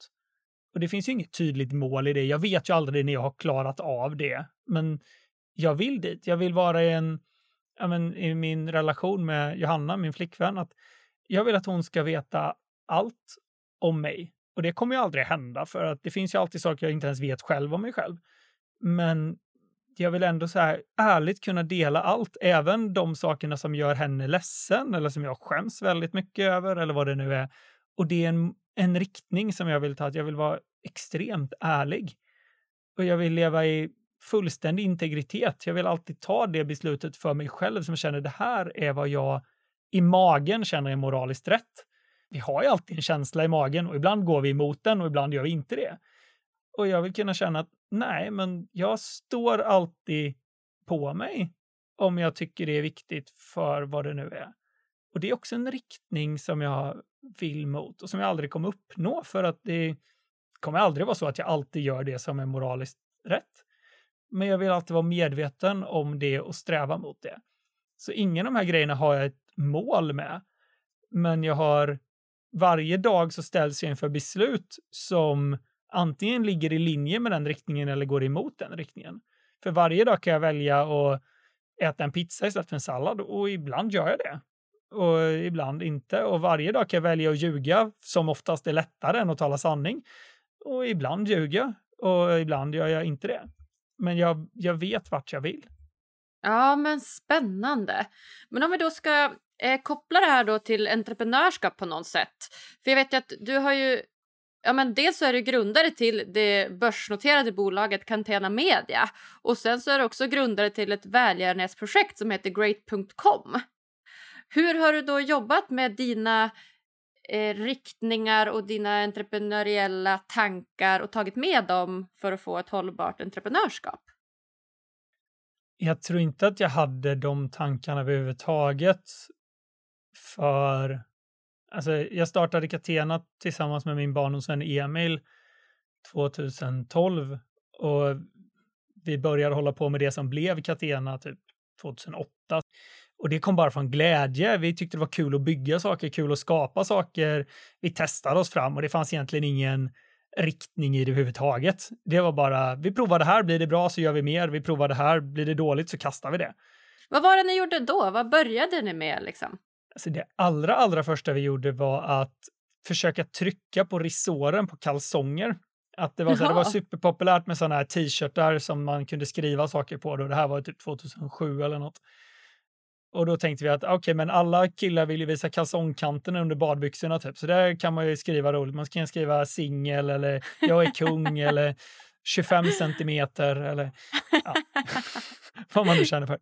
[SPEAKER 2] Och det finns ju inget tydligt mål i det. Jag vet ju aldrig när jag har klarat av det, men jag vill dit. Jag vill vara i en, ja, men, i min relation med Johanna, min flickvän, att jag vill att hon ska veta allt om mig. Och det kommer ju aldrig hända för att det finns ju alltid saker jag inte ens vet själv om mig själv. Men jag vill ändå så här ärligt kunna dela allt, även de sakerna som gör henne ledsen eller som jag skäms väldigt mycket över eller vad det nu är. Och det är en, en riktning som jag vill ta, att jag vill vara extremt ärlig. Och jag vill leva i fullständig integritet. Jag vill alltid ta det beslutet för mig själv som känner det här är vad jag i magen känner är moraliskt rätt. Vi har ju alltid en känsla i magen och ibland går vi emot den och ibland gör vi inte det. Och jag vill kunna känna att nej, men jag står alltid på mig om jag tycker det är viktigt för vad det nu är. Och det är också en riktning som jag vill mot och som jag aldrig kommer uppnå för att det kommer aldrig vara så att jag alltid gör det som är moraliskt rätt. Men jag vill alltid vara medveten om det och sträva mot det. Så ingen av de här grejerna har jag ett mål med. Men jag har varje dag så ställs jag inför beslut som antingen ligger i linje med den riktningen eller går emot den riktningen. För varje dag kan jag välja att äta en pizza istället för en sallad och ibland gör jag det. Och ibland inte. Och varje dag kan jag välja att ljuga, som oftast är lättare än att tala sanning. Och ibland ljuger jag och ibland gör jag inte det. Men jag, jag vet vart jag vill.
[SPEAKER 3] Ja, men spännande. Men om vi då ska eh, koppla det här då till entreprenörskap på något sätt. För jag vet ju att du har ju Ja, men dels så är du grundare till det börsnoterade bolaget Cantena Media och sen så är du också grundare till ett välgörenhetsprojekt som heter Great.com. Hur har du då jobbat med dina eh, riktningar och dina entreprenöriella tankar och tagit med dem för att få ett hållbart entreprenörskap?
[SPEAKER 2] Jag tror inte att jag hade de tankarna överhuvudtaget för Alltså, jag startade Catena tillsammans med min barndomsvän Emil 2012 och vi började hålla på med det som blev Catena typ 2008. Och det kom bara från glädje. Vi tyckte det var kul att bygga saker, kul att skapa saker. Vi testade oss fram och det fanns egentligen ingen riktning i det överhuvudtaget. Det var bara, vi provar det här, blir det bra så gör vi mer. Vi provar det här, blir det dåligt så kastar vi det.
[SPEAKER 3] Vad var det ni gjorde då? Vad började ni med liksom?
[SPEAKER 2] Alltså det allra, allra första vi gjorde var att försöka trycka på resåren på kalsonger. Att det var, så här, det var superpopulärt med sådana här t-shirtar som man kunde skriva saker på. Då. Det här var typ 2007 eller något. Och då tänkte vi att okej, okay, men alla killar vill ju visa kalsongkanterna under badbyxorna typ. Så där kan man ju skriva roligt. Man kan skriva singel eller jag är kung eller 25 centimeter eller ja, vad man nu känner för.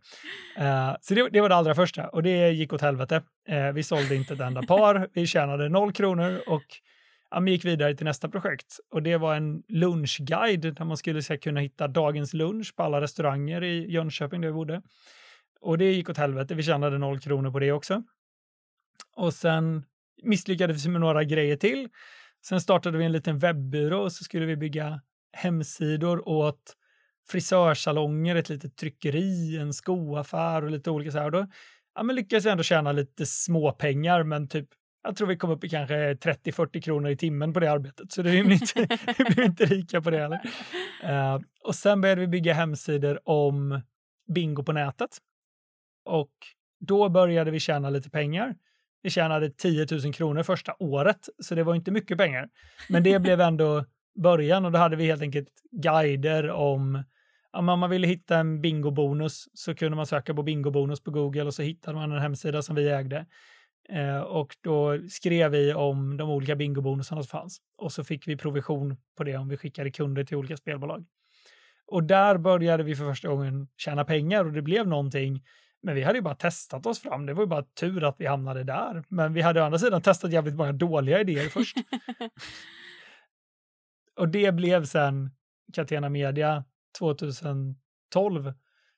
[SPEAKER 2] Uh, så det, det, var det allra första och det gick åt helvete. Uh, vi sålde inte ett enda par, vi tjänade noll kronor och vi gick vidare till nästa projekt. Och det var en lunchguide där man skulle så, kunna hitta dagens lunch på alla restauranger i Jönköping där vi bodde. Och det gick åt helvete, vi tjänade noll kronor på det också. Och sen misslyckades vi med några grejer till. Sen startade vi en liten webbyrå och så skulle vi bygga hemsidor åt frisörsalonger, ett litet tryckeri, en skoaffär och lite olika så här. Då ja, men lyckades jag ändå tjäna lite småpengar, men typ jag tror vi kom upp i kanske 30-40 kronor i timmen på det arbetet, så det blev inte, vi blev inte rika på det heller. Uh, och sen började vi bygga hemsidor om bingo på nätet. Och då började vi tjäna lite pengar. Vi tjänade 10 000 kronor första året, så det var inte mycket pengar. Men det blev ändå början och då hade vi helt enkelt guider om om man ville hitta en bingobonus så kunde man söka på bingobonus på Google och så hittade man en hemsida som vi ägde. Eh, och då skrev vi om de olika bingobonusarna som fanns och så fick vi provision på det om vi skickade kunder till olika spelbolag. Och där började vi för första gången tjäna pengar och det blev någonting. Men vi hade ju bara testat oss fram. Det var ju bara tur att vi hamnade där. Men vi hade å andra sidan testat jävligt många dåliga idéer först. och det blev sen Catena Media 2012.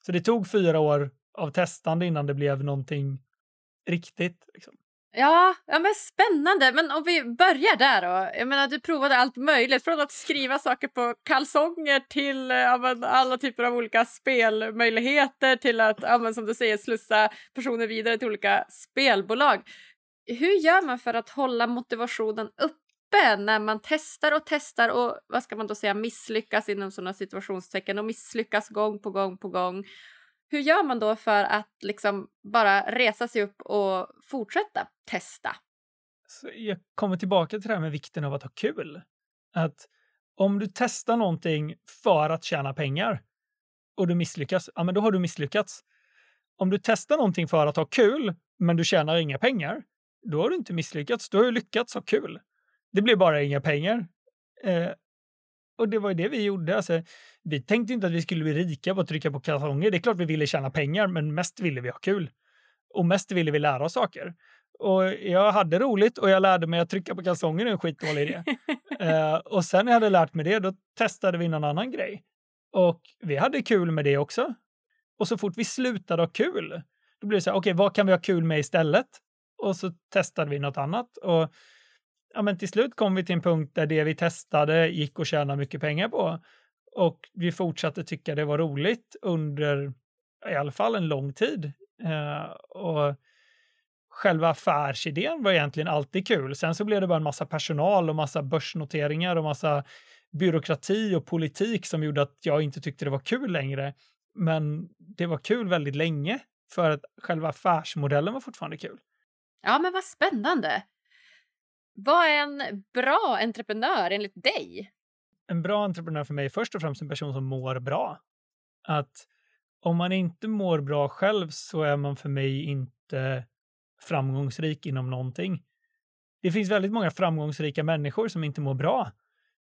[SPEAKER 2] Så det tog fyra år av testande innan det blev någonting riktigt. Liksom.
[SPEAKER 3] Ja, ja, men spännande. Men om vi börjar där då. Jag menar, du provade allt möjligt. Från att skriva saker på kalsonger till eh, ja, alla typer av olika spelmöjligheter till att, ja, som du säger, slussa personer vidare till olika spelbolag.
[SPEAKER 1] hur gör man för att hålla motivationen uppe när man testar och testar och vad ska man då säga misslyckas inom sådana situationstecken och misslyckas gång på gång på gång. Hur gör man då för att liksom bara resa sig upp och fortsätta testa?
[SPEAKER 2] Så jag kommer tillbaka till det här med vikten av att ha kul. Att om du testar någonting för att tjäna pengar och du misslyckas, ja men då har du misslyckats. Om du testar någonting för att ha kul, men du tjänar inga pengar, då har du inte misslyckats. Då har du lyckats ha kul. Det blir bara inga pengar. Eh, och det var ju det vi gjorde. Alltså, vi tänkte inte att vi skulle bli rika på att trycka på kalsonger. Det är klart vi ville tjäna pengar, men mest ville vi ha kul. Och mest ville vi lära oss saker. Och jag hade roligt och jag lärde mig att trycka på kalsonger är en skitdålig idé. eh, och sen när jag hade lärt mig det, då testade vi någon annan grej. Och vi hade kul med det också. Och så fort vi slutade ha kul, då blev det så här, okej, okay, vad kan vi ha kul med istället? Och så testade vi något annat. Och ja, men till slut kom vi till en punkt där det vi testade gick att tjäna mycket pengar på. Och vi fortsatte tycka det var roligt under i alla fall en lång tid. Eh, och själva affärsidén var egentligen alltid kul. Sen så blev det bara en massa personal och massa börsnoteringar och massa byråkrati och politik som gjorde att jag inte tyckte det var kul längre. Men det var kul väldigt länge för att själva affärsmodellen var fortfarande kul.
[SPEAKER 1] Ja, men vad spännande. Vad är en bra entreprenör enligt dig?
[SPEAKER 2] En bra entreprenör för mig är först och främst en person som mår bra. Att om man inte mår bra själv så är man för mig inte framgångsrik inom någonting. Det finns väldigt många framgångsrika människor som inte mår bra,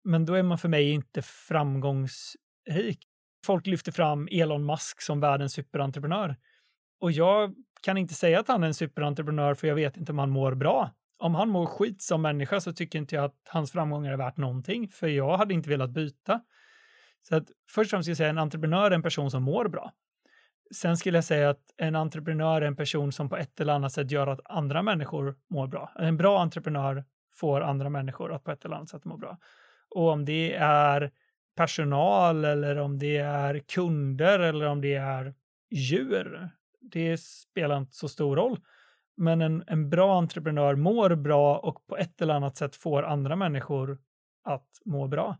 [SPEAKER 2] men då är man för mig inte framgångsrik. Folk lyfter fram Elon Musk som världens superentreprenör. Och jag kan inte säga att han är en superentreprenör för jag vet inte om han mår bra. Om han mår skit som människa så tycker inte jag att hans framgångar är värt någonting, för jag hade inte velat byta. Så att först och främst ska jag säga en entreprenör är en person som mår bra. Sen skulle jag säga att en entreprenör är en person som på ett eller annat sätt gör att andra människor mår bra. En bra entreprenör får andra människor att på ett eller annat sätt må bra. Och om det är personal eller om det är kunder eller om det är djur, det spelar inte så stor roll. Men en, en bra entreprenör mår bra och på ett eller annat sätt får andra människor att må bra.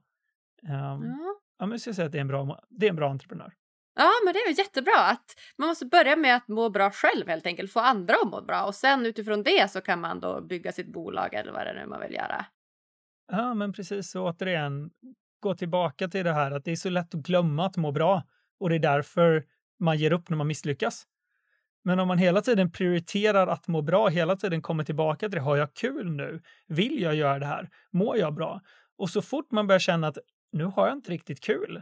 [SPEAKER 2] Um, ja. ja, men jag skulle säga att det är en bra, det är en bra entreprenör.
[SPEAKER 1] Ja, men det är väl jättebra att man måste börja med att må bra själv helt enkelt, få andra att må bra och sen utifrån det så kan man då bygga sitt bolag eller vad det nu man vill göra.
[SPEAKER 2] Ja, men precis så återigen gå tillbaka till det här att det är så lätt att glömma att må bra och det är därför man ger upp när man misslyckas. Men om man hela tiden prioriterar att må bra, hela tiden kommer tillbaka till det, har jag kul nu? Vill jag göra det här? Mår jag bra? Och så fort man börjar känna att nu har jag inte riktigt kul,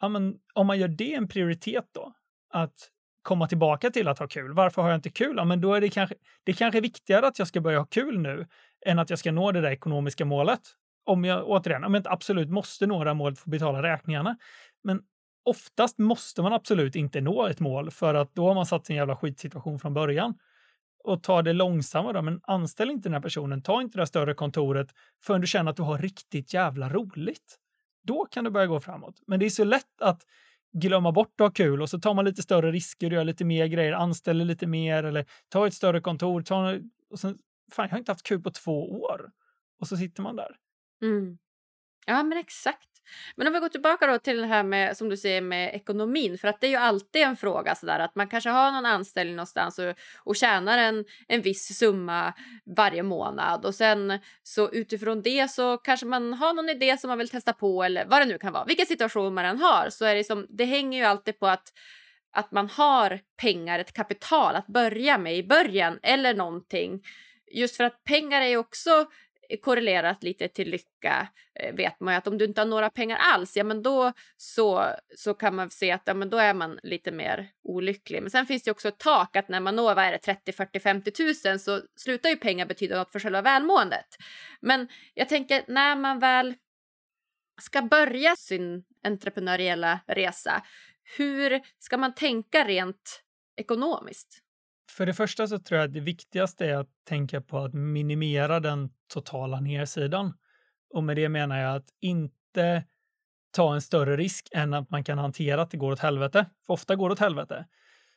[SPEAKER 2] ja, men om man gör det en prioritet då, att komma tillbaka till att ha kul. Varför har jag inte kul? Ja, men då är det kanske, det är kanske viktigare att jag ska börja ha kul nu än att jag ska nå det där ekonomiska målet. Om jag återigen, om jag inte absolut måste nå det här målet för att betala räkningarna. Men oftast måste man absolut inte nå ett mål för att då har man satt sin jävla skitsituation från början. Och ta det långsamma. då, men anställ inte den här personen. Ta inte det här större kontoret förrän du känner att du har riktigt jävla roligt då kan du börja gå framåt. Men det är så lätt att glömma bort att ha kul och så tar man lite större risker, gör lite mer grejer, anställer lite mer eller tar ett större kontor. Tar, och sen, fan, jag har inte haft kul på två år. Och så sitter man där.
[SPEAKER 1] Mm. Ja, men exakt. Men om vi går tillbaka då till det här med som du säger med ekonomin, för att det är ju alltid en fråga sådär att man kanske har någon anställning någonstans och, och tjänar en, en viss summa varje månad och sen så utifrån det så kanske man har någon idé som man vill testa på eller vad det nu kan vara. Vilken situation man än har så är det som, det hänger ju alltid på att att man har pengar, ett kapital att börja med i början eller någonting. Just för att pengar är ju också korrelerat lite till lycka eh, vet man ju att om du inte har några pengar alls, ja men då så, så kan man se att ja, men då är man lite mer olycklig. Men sen finns det också ett tak att när man når vad är det, 30, 40, 50 tusen så slutar ju pengar betyda något för själva välmåendet. Men jag tänker när man väl ska börja sin entreprenöriella resa, hur ska man tänka rent ekonomiskt?
[SPEAKER 2] För det första så tror jag att det viktigaste är att tänka på att minimera den totala nedsidan. Och med det menar jag att inte ta en större risk än att man kan hantera att det går åt helvete. För ofta går det åt helvete.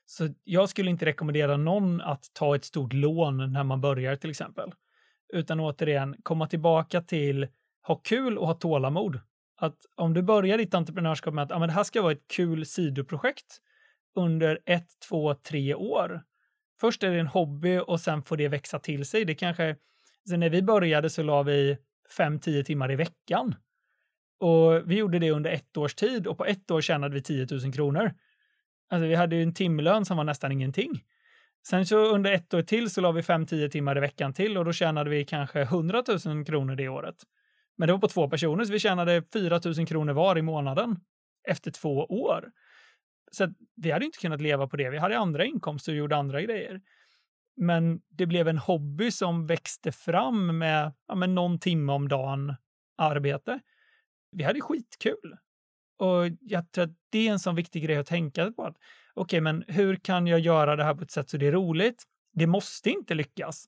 [SPEAKER 2] Så jag skulle inte rekommendera någon att ta ett stort lån när man börjar till exempel. Utan återigen, komma tillbaka till ha kul och ha tålamod. Att om du börjar ditt entreprenörskap med att ah, men det här ska vara ett kul sidoprojekt under ett, två, tre år. Först är det en hobby och sen får det växa till sig. Det kanske, så när vi började så la vi fem, tio timmar i veckan. Och vi gjorde det under ett års tid och på ett år tjänade vi 10 000 kronor. Alltså vi hade ju en timlön som var nästan ingenting. Sen så under ett år till så la vi 5-10 timmar i veckan till och då tjänade vi kanske 100 000 kronor det året. Men det var på två personer så vi tjänade 4 000 kronor var i månaden efter två år. Så vi hade inte kunnat leva på det. Vi hade andra inkomster och gjorde andra grejer. Men det blev en hobby som växte fram med, ja, med någon timme om dagen arbete. Vi hade skitkul. Och jag tror att det är en sån viktig grej att tänka på. Okej, okay, men hur kan jag göra det här på ett sätt så det är roligt? Det måste inte lyckas.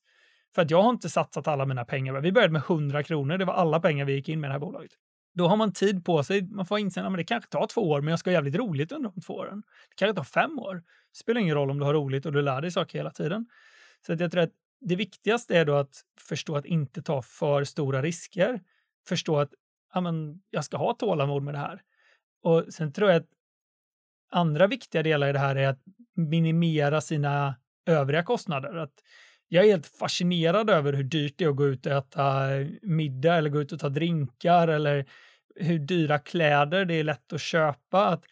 [SPEAKER 2] För att jag har inte satsat alla mina pengar. Vi började med 100 kronor. Det var alla pengar vi gick in med det här bolaget. Då har man tid på sig. Man får inse att det kanske tar två år, men jag ska ha jävligt roligt under de två åren. Det kanske tar fem år. Det spelar ingen roll om du har roligt och du lär dig saker hela tiden. Så att jag tror att det viktigaste är då att förstå att inte ta för stora risker. Förstå att ja, men, jag ska ha tålamod med det här. Och sen tror jag att andra viktiga delar i det här är att minimera sina övriga kostnader. Att jag är helt fascinerad över hur dyrt det är att gå ut och äta middag eller gå ut och ta drinkar eller hur dyra kläder det är lätt att köpa. Att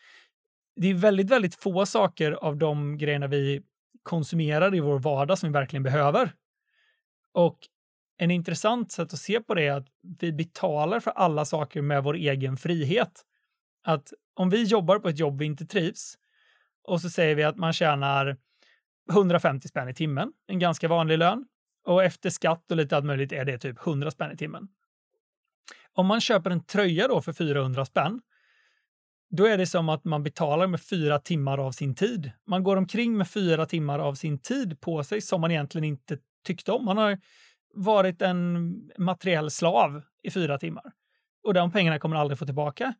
[SPEAKER 2] det är väldigt, väldigt få saker av de grejerna vi konsumerar i vår vardag som vi verkligen behöver. Och en intressant sätt att se på det är att vi betalar för alla saker med vår egen frihet. Att om vi jobbar på ett jobb vi inte trivs och så säger vi att man tjänar 150 spänn i timmen, en ganska vanlig lön. Och efter skatt och lite allt möjligt är det typ 100 spänn i timmen. Om man köper en tröja då för 400 spänn, då är det som att man betalar med fyra timmar av sin tid. Man går omkring med fyra timmar av sin tid på sig som man egentligen inte tyckte om. Man har varit en materiell slav i fyra timmar och de pengarna kommer man aldrig få tillbaka.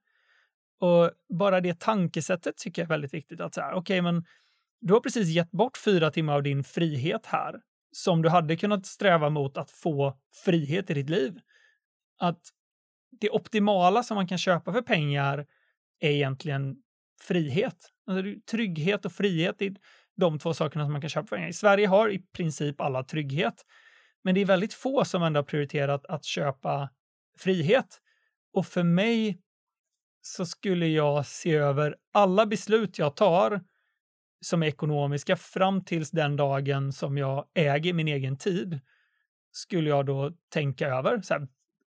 [SPEAKER 2] Och bara det tankesättet tycker jag är väldigt viktigt. Att så här, okay, men du har precis gett bort fyra timmar av din frihet här som du hade kunnat sträva mot att få frihet i ditt liv. Att det optimala som man kan köpa för pengar är egentligen frihet. Alltså, trygghet och frihet är de två sakerna som man kan köpa för pengar. I Sverige har i princip alla trygghet, men det är väldigt få som ändå har prioriterat att köpa frihet. Och för mig så skulle jag se över alla beslut jag tar som är ekonomiska fram tills den dagen som jag äger min egen tid skulle jag då tänka över. Så här,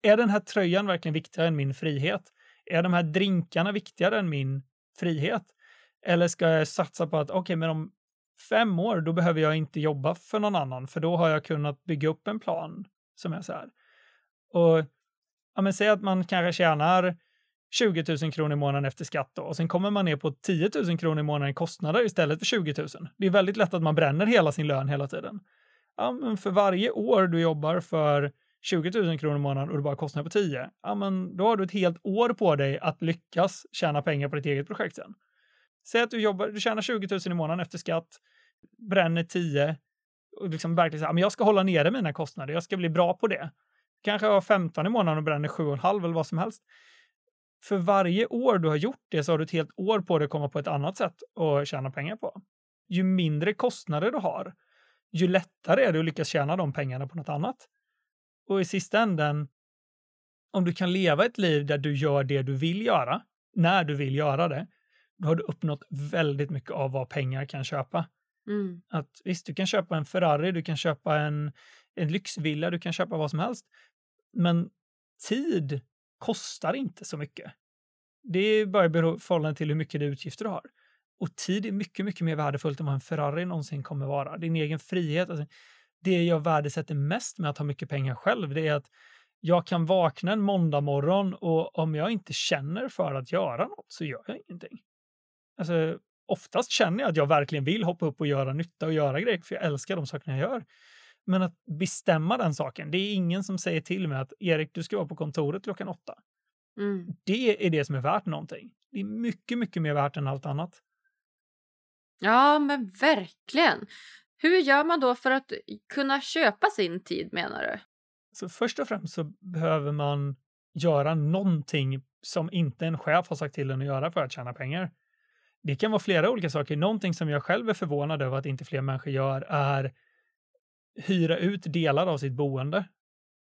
[SPEAKER 2] är den här tröjan verkligen viktigare än min frihet? Är de här drinkarna viktigare än min frihet? Eller ska jag satsa på att okej, okay, men om fem år, då behöver jag inte jobba för någon annan, för då har jag kunnat bygga upp en plan som är så här. Och ja, men säg att man kanske tjänar 20 000 kronor i månaden efter skatt då, och sen kommer man ner på 10 000 kronor i månaden i kostnader istället för 20 000. Det är väldigt lätt att man bränner hela sin lön hela tiden. Ja, men för varje år du jobbar för 20 000 kronor i månaden och du bara kostnader på 10, ja, men då har du ett helt år på dig att lyckas tjäna pengar på ditt eget projekt sen. Säg att du, jobbar, du tjänar 20 000 i månaden efter skatt, bränner 10 och liksom verkligen säger, men jag ska hålla nere mina kostnader, jag ska bli bra på det. Kanske har 15 i månaden och bränner 7,5 eller vad som helst för varje år du har gjort det så har du ett helt år på dig att komma på ett annat sätt att tjäna pengar på. Ju mindre kostnader du har, ju lättare är det att lyckas tjäna de pengarna på något annat. Och i sista änden, om du kan leva ett liv där du gör det du vill göra, när du vill göra det, då har du uppnått väldigt mycket av vad pengar kan köpa. Mm. Att Visst, du kan köpa en Ferrari, du kan köpa en, en lyxvilla, du kan köpa vad som helst. Men tid kostar inte så mycket. Det är bara i förhållande till hur mycket utgifter du har. Och tid är mycket, mycket mer värdefullt än vad en Ferrari någonsin kommer vara. Din egen frihet. Alltså, det jag värdesätter mest med att ha mycket pengar själv, det är att jag kan vakna en måndag morgon och om jag inte känner för att göra något så gör jag ingenting. Alltså, oftast känner jag att jag verkligen vill hoppa upp och göra nytta och göra grejer, för jag älskar de sakerna jag gör. Men att bestämma den saken, det är ingen som säger till mig att Erik, du ska vara på kontoret klockan åtta. Mm. Det är det som är värt någonting. Det är mycket, mycket mer värt än allt annat.
[SPEAKER 3] Ja, men verkligen. Hur gör man då för att kunna köpa sin tid menar du?
[SPEAKER 2] Så först och främst så behöver man göra någonting som inte en chef har sagt till en att göra för att tjäna pengar. Det kan vara flera olika saker. Någonting som jag själv är förvånad över att inte fler människor gör är hyra ut delar av sitt boende.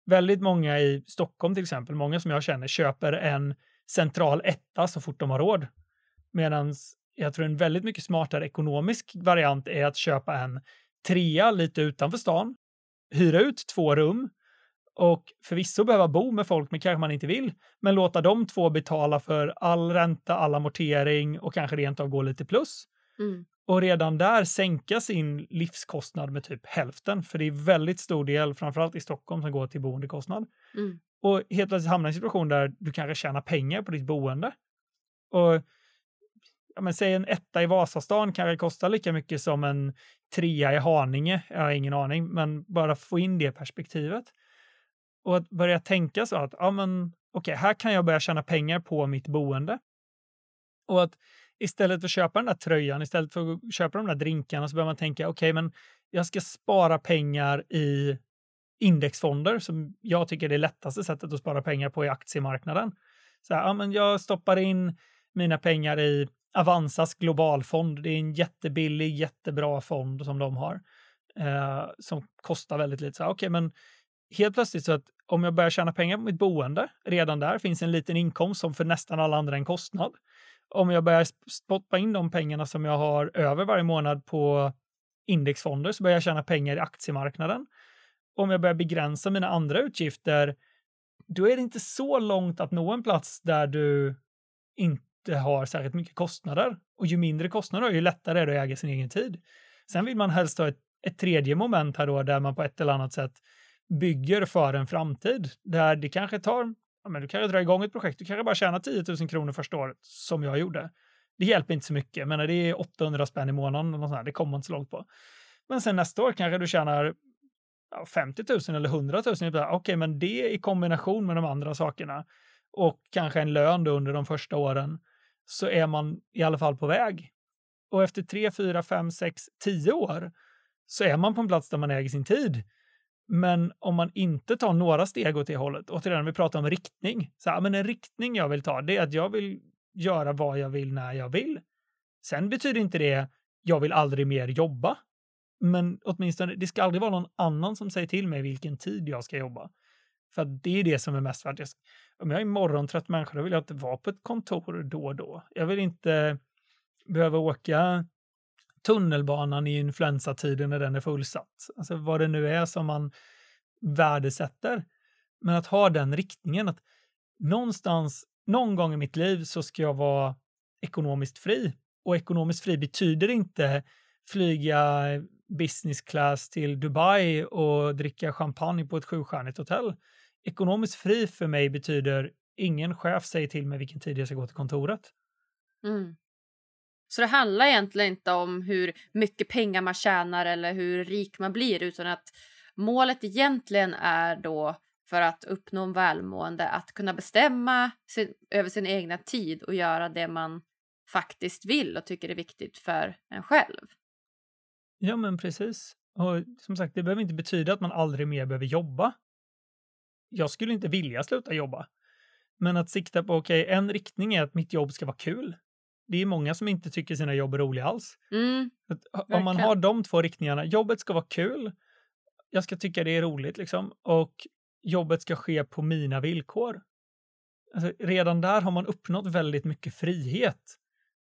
[SPEAKER 2] Väldigt många i Stockholm till exempel, många som jag känner, köper en central etta så fort de har råd. Medan jag tror en väldigt mycket smartare ekonomisk variant är att köpa en trea lite utanför stan, hyra ut två rum och förvisso behöva bo med folk, men kanske man inte vill, men låta de två betala för all ränta, all amortering och kanske rent av gå lite plus.
[SPEAKER 3] Mm.
[SPEAKER 2] Och redan där sänka sin livskostnad med typ hälften, för det är väldigt stor del, framförallt i Stockholm, som går till boendekostnad.
[SPEAKER 3] Mm.
[SPEAKER 2] Och helt plötsligt hamna i en situation där du kanske tjänar pengar på ditt boende. Och ja, men säg en etta i Vasastan kanske kostar lika mycket som en trea i Haninge. Jag har ingen aning, men bara få in det perspektivet. Och att börja tänka så att, ja men okej, okay, här kan jag börja tjäna pengar på mitt boende. Och att istället för att köpa den där tröjan, istället för att köpa de där drinkarna så börjar man tänka, okej, okay, men jag ska spara pengar i indexfonder som jag tycker är det lättaste sättet att spara pengar på i aktiemarknaden. Så här, ja, men jag stoppar in mina pengar i Avanzas globalfond. Det är en jättebillig, jättebra fond som de har eh, som kostar väldigt lite. Okej, okay, men helt plötsligt så att om jag börjar tjäna pengar på mitt boende, redan där finns en liten inkomst som för nästan alla andra en kostnad. Om jag börjar spotta in de pengarna som jag har över varje månad på indexfonder så börjar jag tjäna pengar i aktiemarknaden. Om jag börjar begränsa mina andra utgifter, då är det inte så långt att nå en plats där du inte har särskilt mycket kostnader. Och ju mindre kostnader ju lättare är det att äga sin egen tid. Sen vill man helst ha ett, ett tredje moment här då, där man på ett eller annat sätt bygger för en framtid. Där det kanske tar, ja, men du kanske drar igång ett projekt, du kanske bara tjänar 10 000 kronor första året, som jag gjorde. Det hjälper inte så mycket, men det är 800 spänn i månaden, och sånt det kommer man inte så långt på. Men sen nästa år kanske du tjänar 50 000 eller 100 000. Okej, okay, men det i kombination med de andra sakerna och kanske en lön under de första åren så är man i alla fall på väg. Och efter 3, 4, 5, 6, 10 år så är man på en plats där man äger sin tid. Men om man inte tar några steg åt det hållet, återigen, vi pratar om riktning, så här, men en riktning jag vill ta, det är att jag vill göra vad jag vill när jag vill. Sen betyder inte det jag vill aldrig mer jobba. Men åtminstone, det ska aldrig vara någon annan som säger till mig vilken tid jag ska jobba. För det är det som är mest värt. Om jag är morgontrött människa, då vill jag inte vara på ett kontor då och då. Jag vill inte behöva åka tunnelbanan i influensatiden när den är fullsatt. Alltså vad det nu är som man värdesätter. Men att ha den riktningen att någonstans, någon gång i mitt liv så ska jag vara ekonomiskt fri. Och ekonomiskt fri betyder inte flyga business class till Dubai och dricka champagne på ett sjustjärnigt hotell. Ekonomiskt fri för mig betyder ingen chef säger till mig vilken tid jag ska gå till kontoret.
[SPEAKER 3] Mm. Så det handlar egentligen inte om hur mycket pengar man tjänar eller hur rik man blir utan att målet egentligen är då för att uppnå en välmående att kunna bestämma sin, över sin egna tid och göra det man faktiskt vill och tycker är viktigt för en själv.
[SPEAKER 2] Ja, men precis. Och som sagt, det behöver inte betyda att man aldrig mer behöver jobba. Jag skulle inte vilja sluta jobba. Men att sikta på, okej, okay, en riktning är att mitt jobb ska vara kul det är många som inte tycker sina jobb är roliga alls.
[SPEAKER 3] Mm,
[SPEAKER 2] om man har de två riktningarna, jobbet ska vara kul, jag ska tycka det är roligt liksom, och jobbet ska ske på mina villkor. Alltså, redan där har man uppnått väldigt mycket frihet.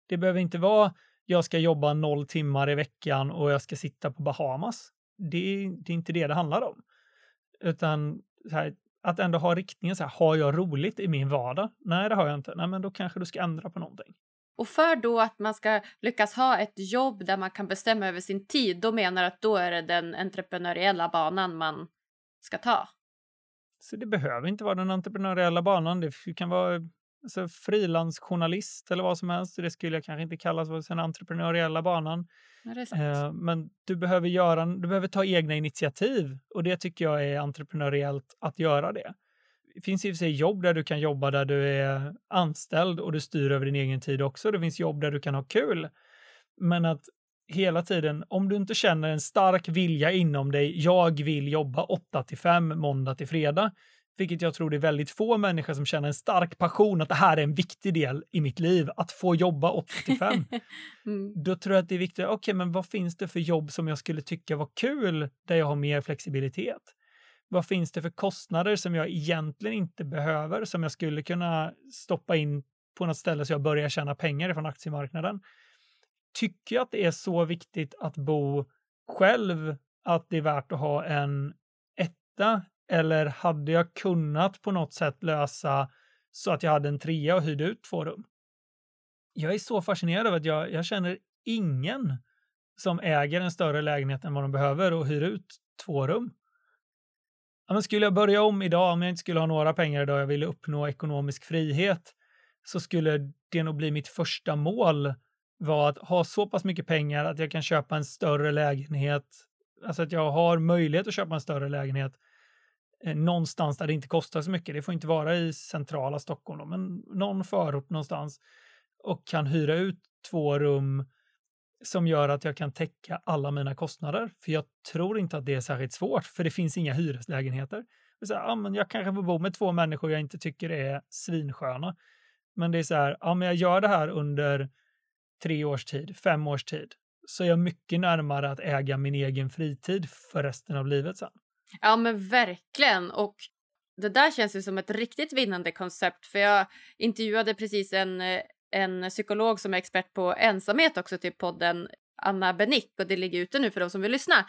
[SPEAKER 2] Det behöver inte vara jag ska jobba noll timmar i veckan och jag ska sitta på Bahamas. Det, det är inte det det handlar om. Utan här, att ändå ha riktningen så här, har jag roligt i min vardag? Nej, det har jag inte. Nej, men då kanske du ska ändra på någonting.
[SPEAKER 3] Och för då att man ska lyckas ha ett jobb där man kan bestämma över sin tid, då menar att då är det den entreprenöriella banan man ska ta.
[SPEAKER 2] Så det behöver inte vara den entreprenöriella banan. Det kan vara alltså, frilansjournalist eller vad som helst. Det skulle jag kanske inte kalla för den entreprenöriella banan.
[SPEAKER 3] Eh,
[SPEAKER 2] men du behöver, göra, du behöver ta egna initiativ och det tycker jag är entreprenöriellt att göra det. Finns i och för sig jobb där du kan jobba där du är anställd och du styr över din egen tid också. Det finns jobb där du kan ha kul. Men att hela tiden, om du inte känner en stark vilja inom dig, jag vill jobba 8 till 5 måndag till fredag, vilket jag tror det är väldigt få människor som känner en stark passion att det här är en viktig del i mitt liv, att få jobba 8 till 5. mm. Då tror jag att det är viktigt, okej, okay, men vad finns det för jobb som jag skulle tycka var kul där jag har mer flexibilitet? Vad finns det för kostnader som jag egentligen inte behöver, som jag skulle kunna stoppa in på något ställe så jag börjar tjäna pengar från aktiemarknaden? Tycker jag att det är så viktigt att bo själv att det är värt att ha en etta eller hade jag kunnat på något sätt lösa så att jag hade en trea och hyrde ut två rum? Jag är så fascinerad av att jag, jag känner ingen som äger en större lägenhet än vad de behöver och hyr ut två rum. Men skulle jag börja om idag, om jag inte skulle ha några pengar idag, jag ville uppnå ekonomisk frihet, så skulle det nog bli mitt första mål var att ha så pass mycket pengar att jag kan köpa en större lägenhet, alltså att jag har möjlighet att köpa en större lägenhet eh, någonstans där det inte kostar så mycket. Det får inte vara i centrala Stockholm, då, men någon förort någonstans och kan hyra ut två rum som gör att jag kan täcka alla mina kostnader. För jag tror inte att det är särskilt svårt, för det finns inga hyreslägenheter. Så här, ja, men jag kanske får bo med två människor jag inte tycker är svinsköna. Men det är så här, ja, men jag gör det här under tre års tid, fem års tid, så är jag mycket närmare att äga min egen fritid för resten av livet sen.
[SPEAKER 1] Ja, men verkligen. Och det där känns ju som ett riktigt vinnande koncept. För jag intervjuade precis en, eh, en psykolog som är expert på ensamhet också till podden Anna Benick och det ligger ute nu för de som vill lyssna.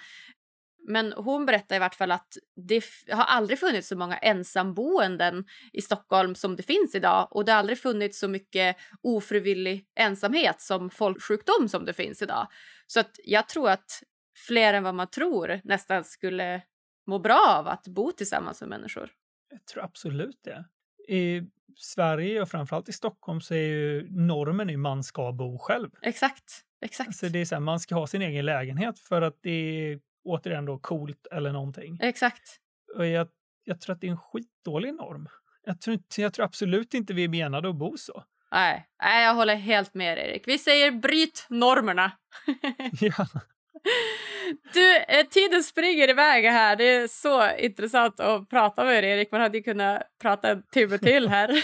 [SPEAKER 1] Men hon berättar i vart fall att det har aldrig funnits så många ensamboenden i Stockholm som det finns idag och det har aldrig funnits så mycket ofrivillig ensamhet som folksjukdom som det finns idag. Så att jag tror att fler än vad man tror nästan skulle må bra av att bo tillsammans med människor.
[SPEAKER 2] Jag tror absolut det. I Sverige och framförallt i Stockholm så är ju normen att man ska bo själv.
[SPEAKER 1] Exakt. Exakt.
[SPEAKER 2] Alltså det är så här, man ska ha sin egen lägenhet för att det är återigen då coolt eller någonting.
[SPEAKER 1] Exakt.
[SPEAKER 2] Och jag, jag tror att det är en skitdålig norm. Jag tror, inte, jag tror absolut inte vi är menade att bo så.
[SPEAKER 1] Nej, Nej jag håller helt med Erik. Vi säger bryt normerna.
[SPEAKER 2] ja.
[SPEAKER 1] Du, eh, tiden springer iväg här. Det är så intressant att prata med er, Erik. Man hade ju kunnat prata en timme till här.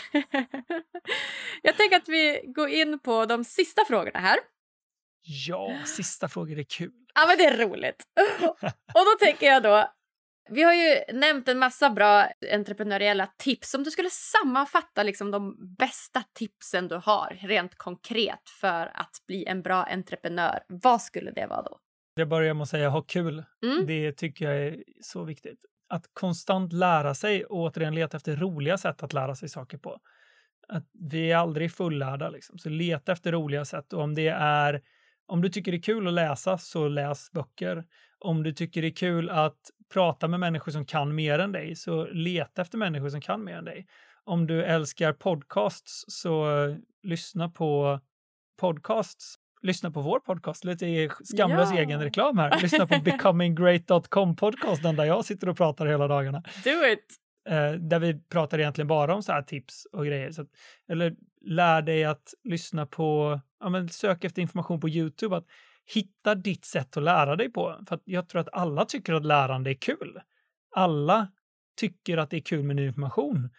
[SPEAKER 1] jag tänker att vi går in på de sista frågorna här.
[SPEAKER 2] Ja, sista frågor är kul.
[SPEAKER 1] Ja, men det är roligt. Och då tänker jag då, vi har ju nämnt en massa bra entreprenöriella tips. Om du skulle sammanfatta liksom de bästa tipsen du har rent konkret för att bli en bra entreprenör, vad skulle det vara då?
[SPEAKER 2] Jag börjar med att säga ha kul. Mm. Det tycker jag är så viktigt. Att konstant lära sig och återigen leta efter roliga sätt att lära sig saker på. Att vi är aldrig fullärda, liksom. så leta efter roliga sätt. Och om det är om du tycker det är kul att läsa, så läs böcker. Om du tycker det är kul att prata med människor som kan mer än dig, så leta efter människor som kan mer än dig. Om du älskar podcasts, så lyssna på podcasts. Lyssna på vår podcast, lite skamlös ja. egen reklam här. Lyssna på becominggreat.com podcasten där jag sitter och pratar hela dagarna.
[SPEAKER 1] Do it!
[SPEAKER 2] Eh, där vi pratar egentligen bara om så här tips och grejer. Så att, eller lär dig att lyssna på, ja, men sök efter information på Youtube, att hitta ditt sätt att lära dig på. För jag tror att alla tycker att lärande är kul. Alla tycker att det är kul med ny information.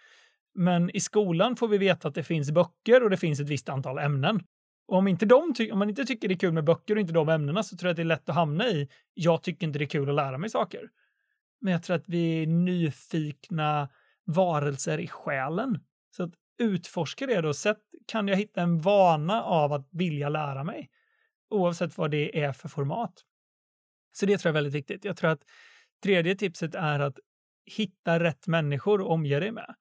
[SPEAKER 2] Men i skolan får vi veta att det finns böcker och det finns ett visst antal ämnen. Och om, inte de om man inte tycker det är kul med böcker och inte de ämnena så tror jag att det är lätt att hamna i jag tycker inte det är kul att lära mig saker. Men jag tror att vi är nyfikna varelser i själen. Så att utforska det då. Sätt, kan jag hitta en vana av att vilja lära mig? Oavsett vad det är för format. Så det tror jag är väldigt viktigt. Jag tror att tredje tipset är att hitta rätt människor att omge dig med.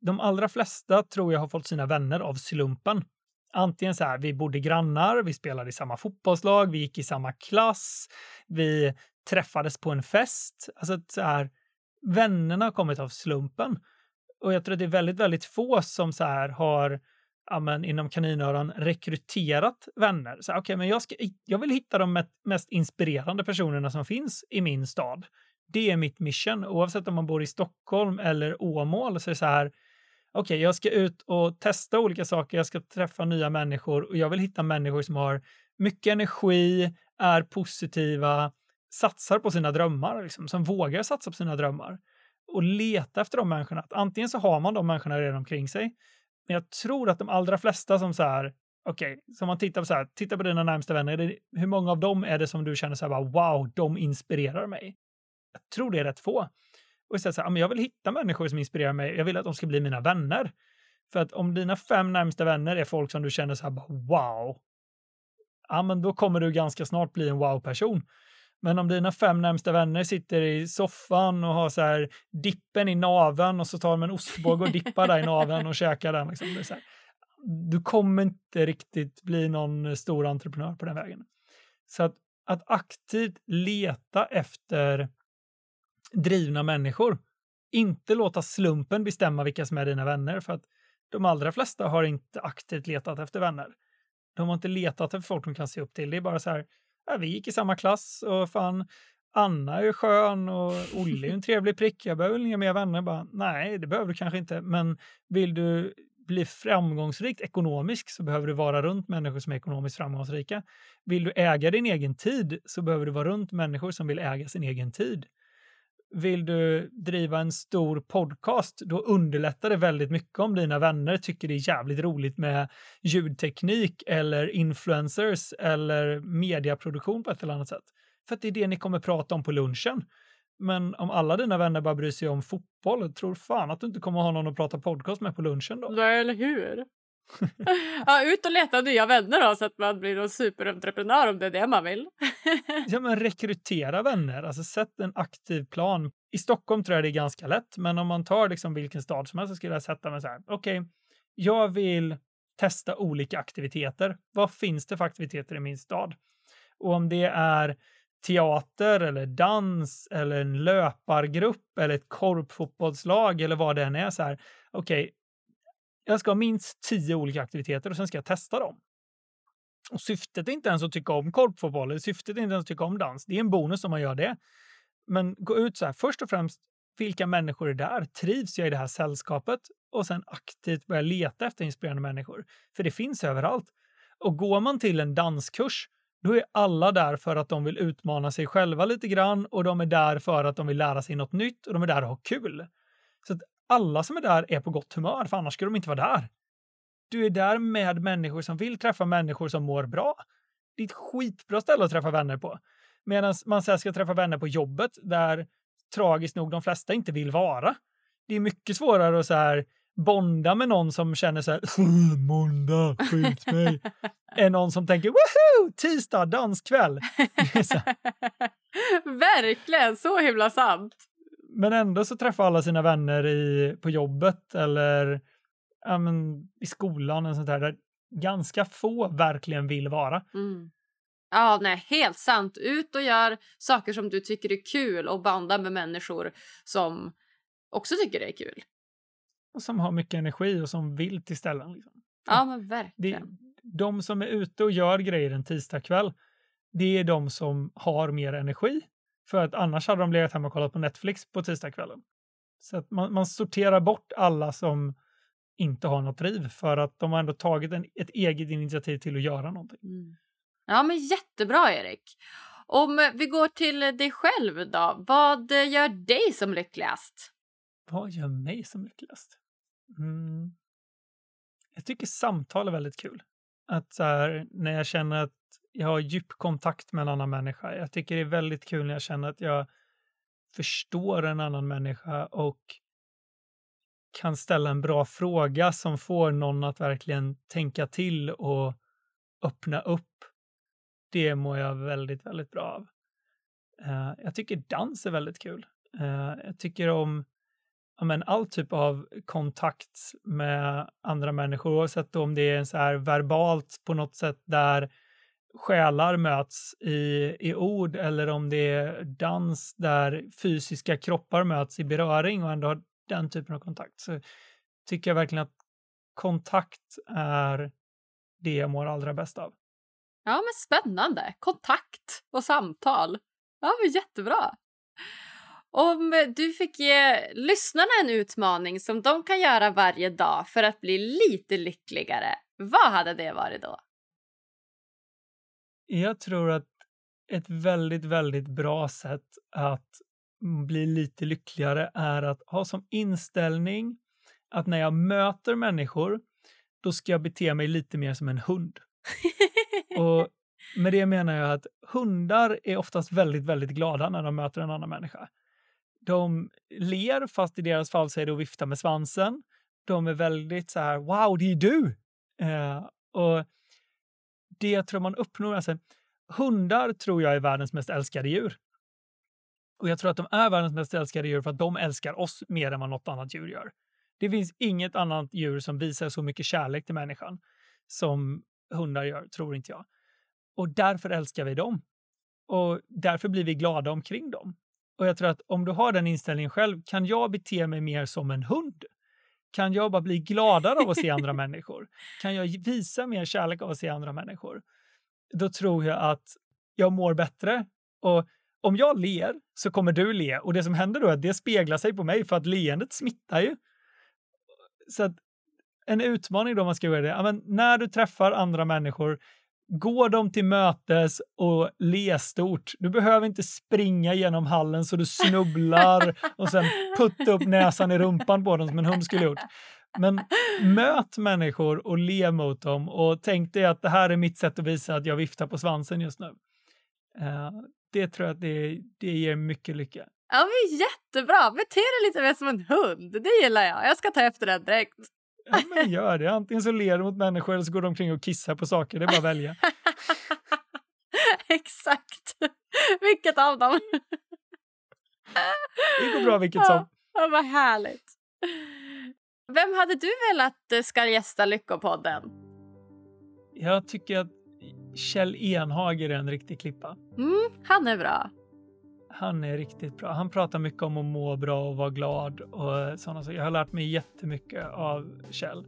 [SPEAKER 2] De allra flesta tror jag har fått sina vänner av slumpen. Antingen så här, vi bodde grannar, vi spelade i samma fotbollslag, vi gick i samma klass, vi träffades på en fest. Alltså så här, vännerna har kommit av slumpen. Och jag tror att det är väldigt, väldigt få som så här har ja, men, inom kaninöron rekryterat vänner. Så, okay, men jag, ska, jag vill hitta de mest inspirerande personerna som finns i min stad. Det är mitt mission. Oavsett om man bor i Stockholm eller Åmål så är det så här, okej, okay, jag ska ut och testa olika saker, jag ska träffa nya människor och jag vill hitta människor som har mycket energi, är positiva, satsar på sina drömmar, liksom, som vågar satsa på sina drömmar och leta efter de människorna. Antingen så har man de människorna redan omkring sig, men jag tror att de allra flesta som så här, okej, okay, som man tittar på så här, titta på dina närmsta vänner, det, hur många av dem är det som du känner så här, bara, wow, de inspirerar mig? Jag tror det är rätt få. Och säga så här, ah, jag vill hitta människor som inspirerar mig, jag vill att de ska bli mina vänner. För att om dina fem närmsta vänner är folk som du känner så här, bara, wow, ja men då kommer du ganska snart bli en wow-person. Men om dina fem närmsta vänner sitter i soffan och har så här dippen i naven och så tar de en ostbåge och dippar där i naven och käkar den. Liksom. Det så här, du kommer inte riktigt bli någon stor entreprenör på den vägen. Så att, att aktivt leta efter drivna människor, inte låta slumpen bestämma vilka som är dina vänner, för att de allra flesta har inte aktivt letat efter vänner. De har inte letat efter folk de kan se upp till. Det är bara så här, ja, vi gick i samma klass och fan, Anna är skön och Olle är en trevlig prick. Jag behöver inga mer vänner. Bara, Nej, det behöver du kanske inte. Men vill du bli framgångsrikt ekonomiskt så behöver du vara runt människor som är ekonomiskt framgångsrika. Vill du äga din egen tid så behöver du vara runt människor som vill äga sin egen tid. Vill du driva en stor podcast, då underlättar det väldigt mycket om dina vänner tycker det är jävligt roligt med ljudteknik eller influencers eller mediaproduktion på ett eller annat sätt. För att det är det ni kommer prata om på lunchen. Men om alla dina vänner bara bryr sig om fotboll, tror fan att du inte kommer ha någon att prata podcast med på lunchen då.
[SPEAKER 3] Nej, eller hur? ja, ut och leta nya vänner då så att man blir en superentreprenör om det är det man vill.
[SPEAKER 2] ja, men rekrytera vänner, alltså sätt en aktiv plan. I Stockholm tror jag det är ganska lätt, men om man tar liksom vilken stad som helst så skulle jag sätta mig så här, okej, okay, jag vill testa olika aktiviteter. Vad finns det för aktiviteter i min stad? Och om det är teater eller dans eller en löpargrupp eller ett korpfotbollslag eller vad det än är så här. Okej, okay, jag ska ha minst tio olika aktiviteter och sen ska jag testa dem. Och syftet är inte ens att tycka om korpfotboll, eller syftet är inte ens att tycka om dans. Det är en bonus om man gör det. Men gå ut så här, först och främst, vilka människor är där? Trivs jag i det här sällskapet? Och sen aktivt börja leta efter inspirerande människor. För det finns överallt. Och går man till en danskurs, då är alla där för att de vill utmana sig själva lite grann och de är där för att de vill lära sig något nytt och de är där och ha kul. Så att alla som är där är på gott humör, för annars skulle de inte vara där. Du är där med människor som vill träffa människor som mår bra. Det är ett skitbra ställe att träffa vänner på. Medan man sen ska träffa vänner på jobbet där tragiskt nog de flesta inte vill vara. Det är mycket svårare att så här bonda med någon som känner så här måndag, skjut mig, än någon som tänker woho, tisdag, danskväll.
[SPEAKER 3] Verkligen, så himla sant
[SPEAKER 2] men ändå så träffar alla sina vänner i, på jobbet eller ja, men, i skolan och sånt där, där ganska få verkligen vill vara.
[SPEAKER 3] Mm. Ja, nej, helt sant. Ut och gör saker som du tycker är kul och banda med människor som också tycker det är kul.
[SPEAKER 2] Och som har mycket energi och som vill till ställen. Liksom.
[SPEAKER 3] Ja, men verkligen. Det,
[SPEAKER 2] de som är ute och gör grejer en tisdagkväll, det är de som har mer energi för att annars hade de legat hemma och kollat på Netflix på tisdagskvällen. Så att man, man, sorterar bort alla som inte har något driv för att de har ändå tagit en, ett eget initiativ till att göra någonting. Mm.
[SPEAKER 3] Ja, men jättebra Erik. Om vi går till dig själv då, vad gör dig som lyckligast?
[SPEAKER 2] Vad gör mig som lyckligast? Mm. Jag tycker samtal är väldigt kul. Att så här, när jag känner att jag har djup kontakt med en annan människa. Jag tycker det är väldigt kul när jag känner att jag förstår en annan människa och kan ställa en bra fråga som får någon att verkligen tänka till och öppna upp. Det mår jag väldigt, väldigt bra av. Uh, jag tycker dans är väldigt kul. Uh, jag tycker om ja, men all typ av kontakt med andra människor, oavsett om det är så här verbalt på något sätt där själar möts i, i ord eller om det är dans där fysiska kroppar möts i beröring och ändå har den typen av kontakt. Så tycker jag verkligen att kontakt är det jag mår allra bäst av.
[SPEAKER 3] Ja, men spännande. Kontakt och samtal. Ja, men jättebra. Om du fick ge lyssnarna en utmaning som de kan göra varje dag för att bli lite lyckligare, vad hade det varit då?
[SPEAKER 2] Jag tror att ett väldigt, väldigt bra sätt att mm, bli lite lyckligare är att ha som inställning att när jag möter människor, då ska jag bete mig lite mer som en hund. Och med det menar jag att hundar är oftast väldigt, väldigt glada när de möter en annan människa. De ler, fast i deras fall så är det att vifta med svansen. De är väldigt så här, wow, det är du! Eh, och det tror man uppnår. Alltså, hundar tror jag är världens mest älskade djur. Och jag tror att de är världens mest älskade djur för att de älskar oss mer än vad något annat djur gör. Det finns inget annat djur som visar så mycket kärlek till människan som hundar gör, tror inte jag. Och därför älskar vi dem. Och därför blir vi glada omkring dem. Och jag tror att om du har den inställningen själv, kan jag bete mig mer som en hund? Kan jag bara bli gladare av att se andra människor? Kan jag visa mer kärlek av att se andra människor? Då tror jag att jag mår bättre. Och om jag ler så kommer du le och det som händer då är att det speglar sig på mig för att leendet smittar ju. Så att en utmaning då man ska göra det, ja, men när du träffar andra människor, gå dem till mötes och le stort. Du behöver inte springa genom hallen så du snubblar och sen putta upp näsan i rumpan på dem som en hund skulle gjort. Men möt människor och le mot dem och tänk dig att det här är mitt sätt att visa att jag viftar på svansen just nu. Uh, det tror jag att det, det ger mycket lycka.
[SPEAKER 3] Ja, men jättebra! Bete dig lite mer som en hund. Det gillar jag. Jag ska ta efter den direkt.
[SPEAKER 2] Ja, men gör det. Antingen så ler du mot människor eller så går de omkring och kissar på saker. Det är bara att välja.
[SPEAKER 3] Exakt. Vilket av dem?
[SPEAKER 2] det går bra vilket som.
[SPEAKER 3] Ja, vad härligt. Vem hade du velat eh, ska gästa Lyckopodden?
[SPEAKER 2] Jag tycker att Kjell Enhager är en riktig klippa.
[SPEAKER 3] Mm, han är bra.
[SPEAKER 2] Han är riktigt bra. Han pratar mycket om att må bra och vara glad och sådana saker. Jag har lärt mig jättemycket av Kjell.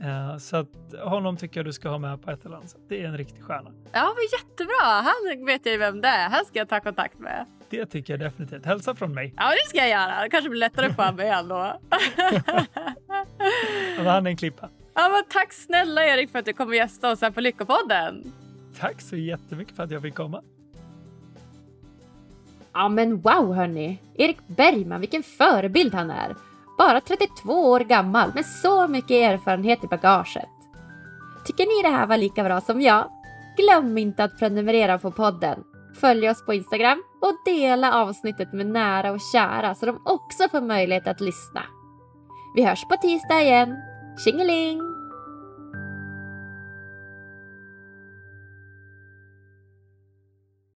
[SPEAKER 2] Uh, så att honom tycker jag du ska ha med på ett eller annat sätt. Det är en riktig stjärna.
[SPEAKER 3] Ja, men jättebra. Han vet jag ju vem det är. Han ska jag ta kontakt med.
[SPEAKER 2] Det tycker jag definitivt. Hälsa från mig.
[SPEAKER 3] Ja, det ska jag göra. Det kanske blir lättare för mig ändå.
[SPEAKER 2] han är en klippa.
[SPEAKER 3] Ja, men tack snälla Erik för att du kom och gästade oss här på Lyckopodden.
[SPEAKER 2] Tack så jättemycket för att jag fick komma.
[SPEAKER 1] Ja men wow hörni! Erik Bergman, vilken förebild han är! Bara 32 år gammal med så mycket erfarenhet i bagaget. Tycker ni det här var lika bra som jag? Glöm inte att prenumerera på podden. Följ oss på Instagram och dela avsnittet med nära och kära så de också får möjlighet att lyssna. Vi hörs på tisdag igen. Tjingeling!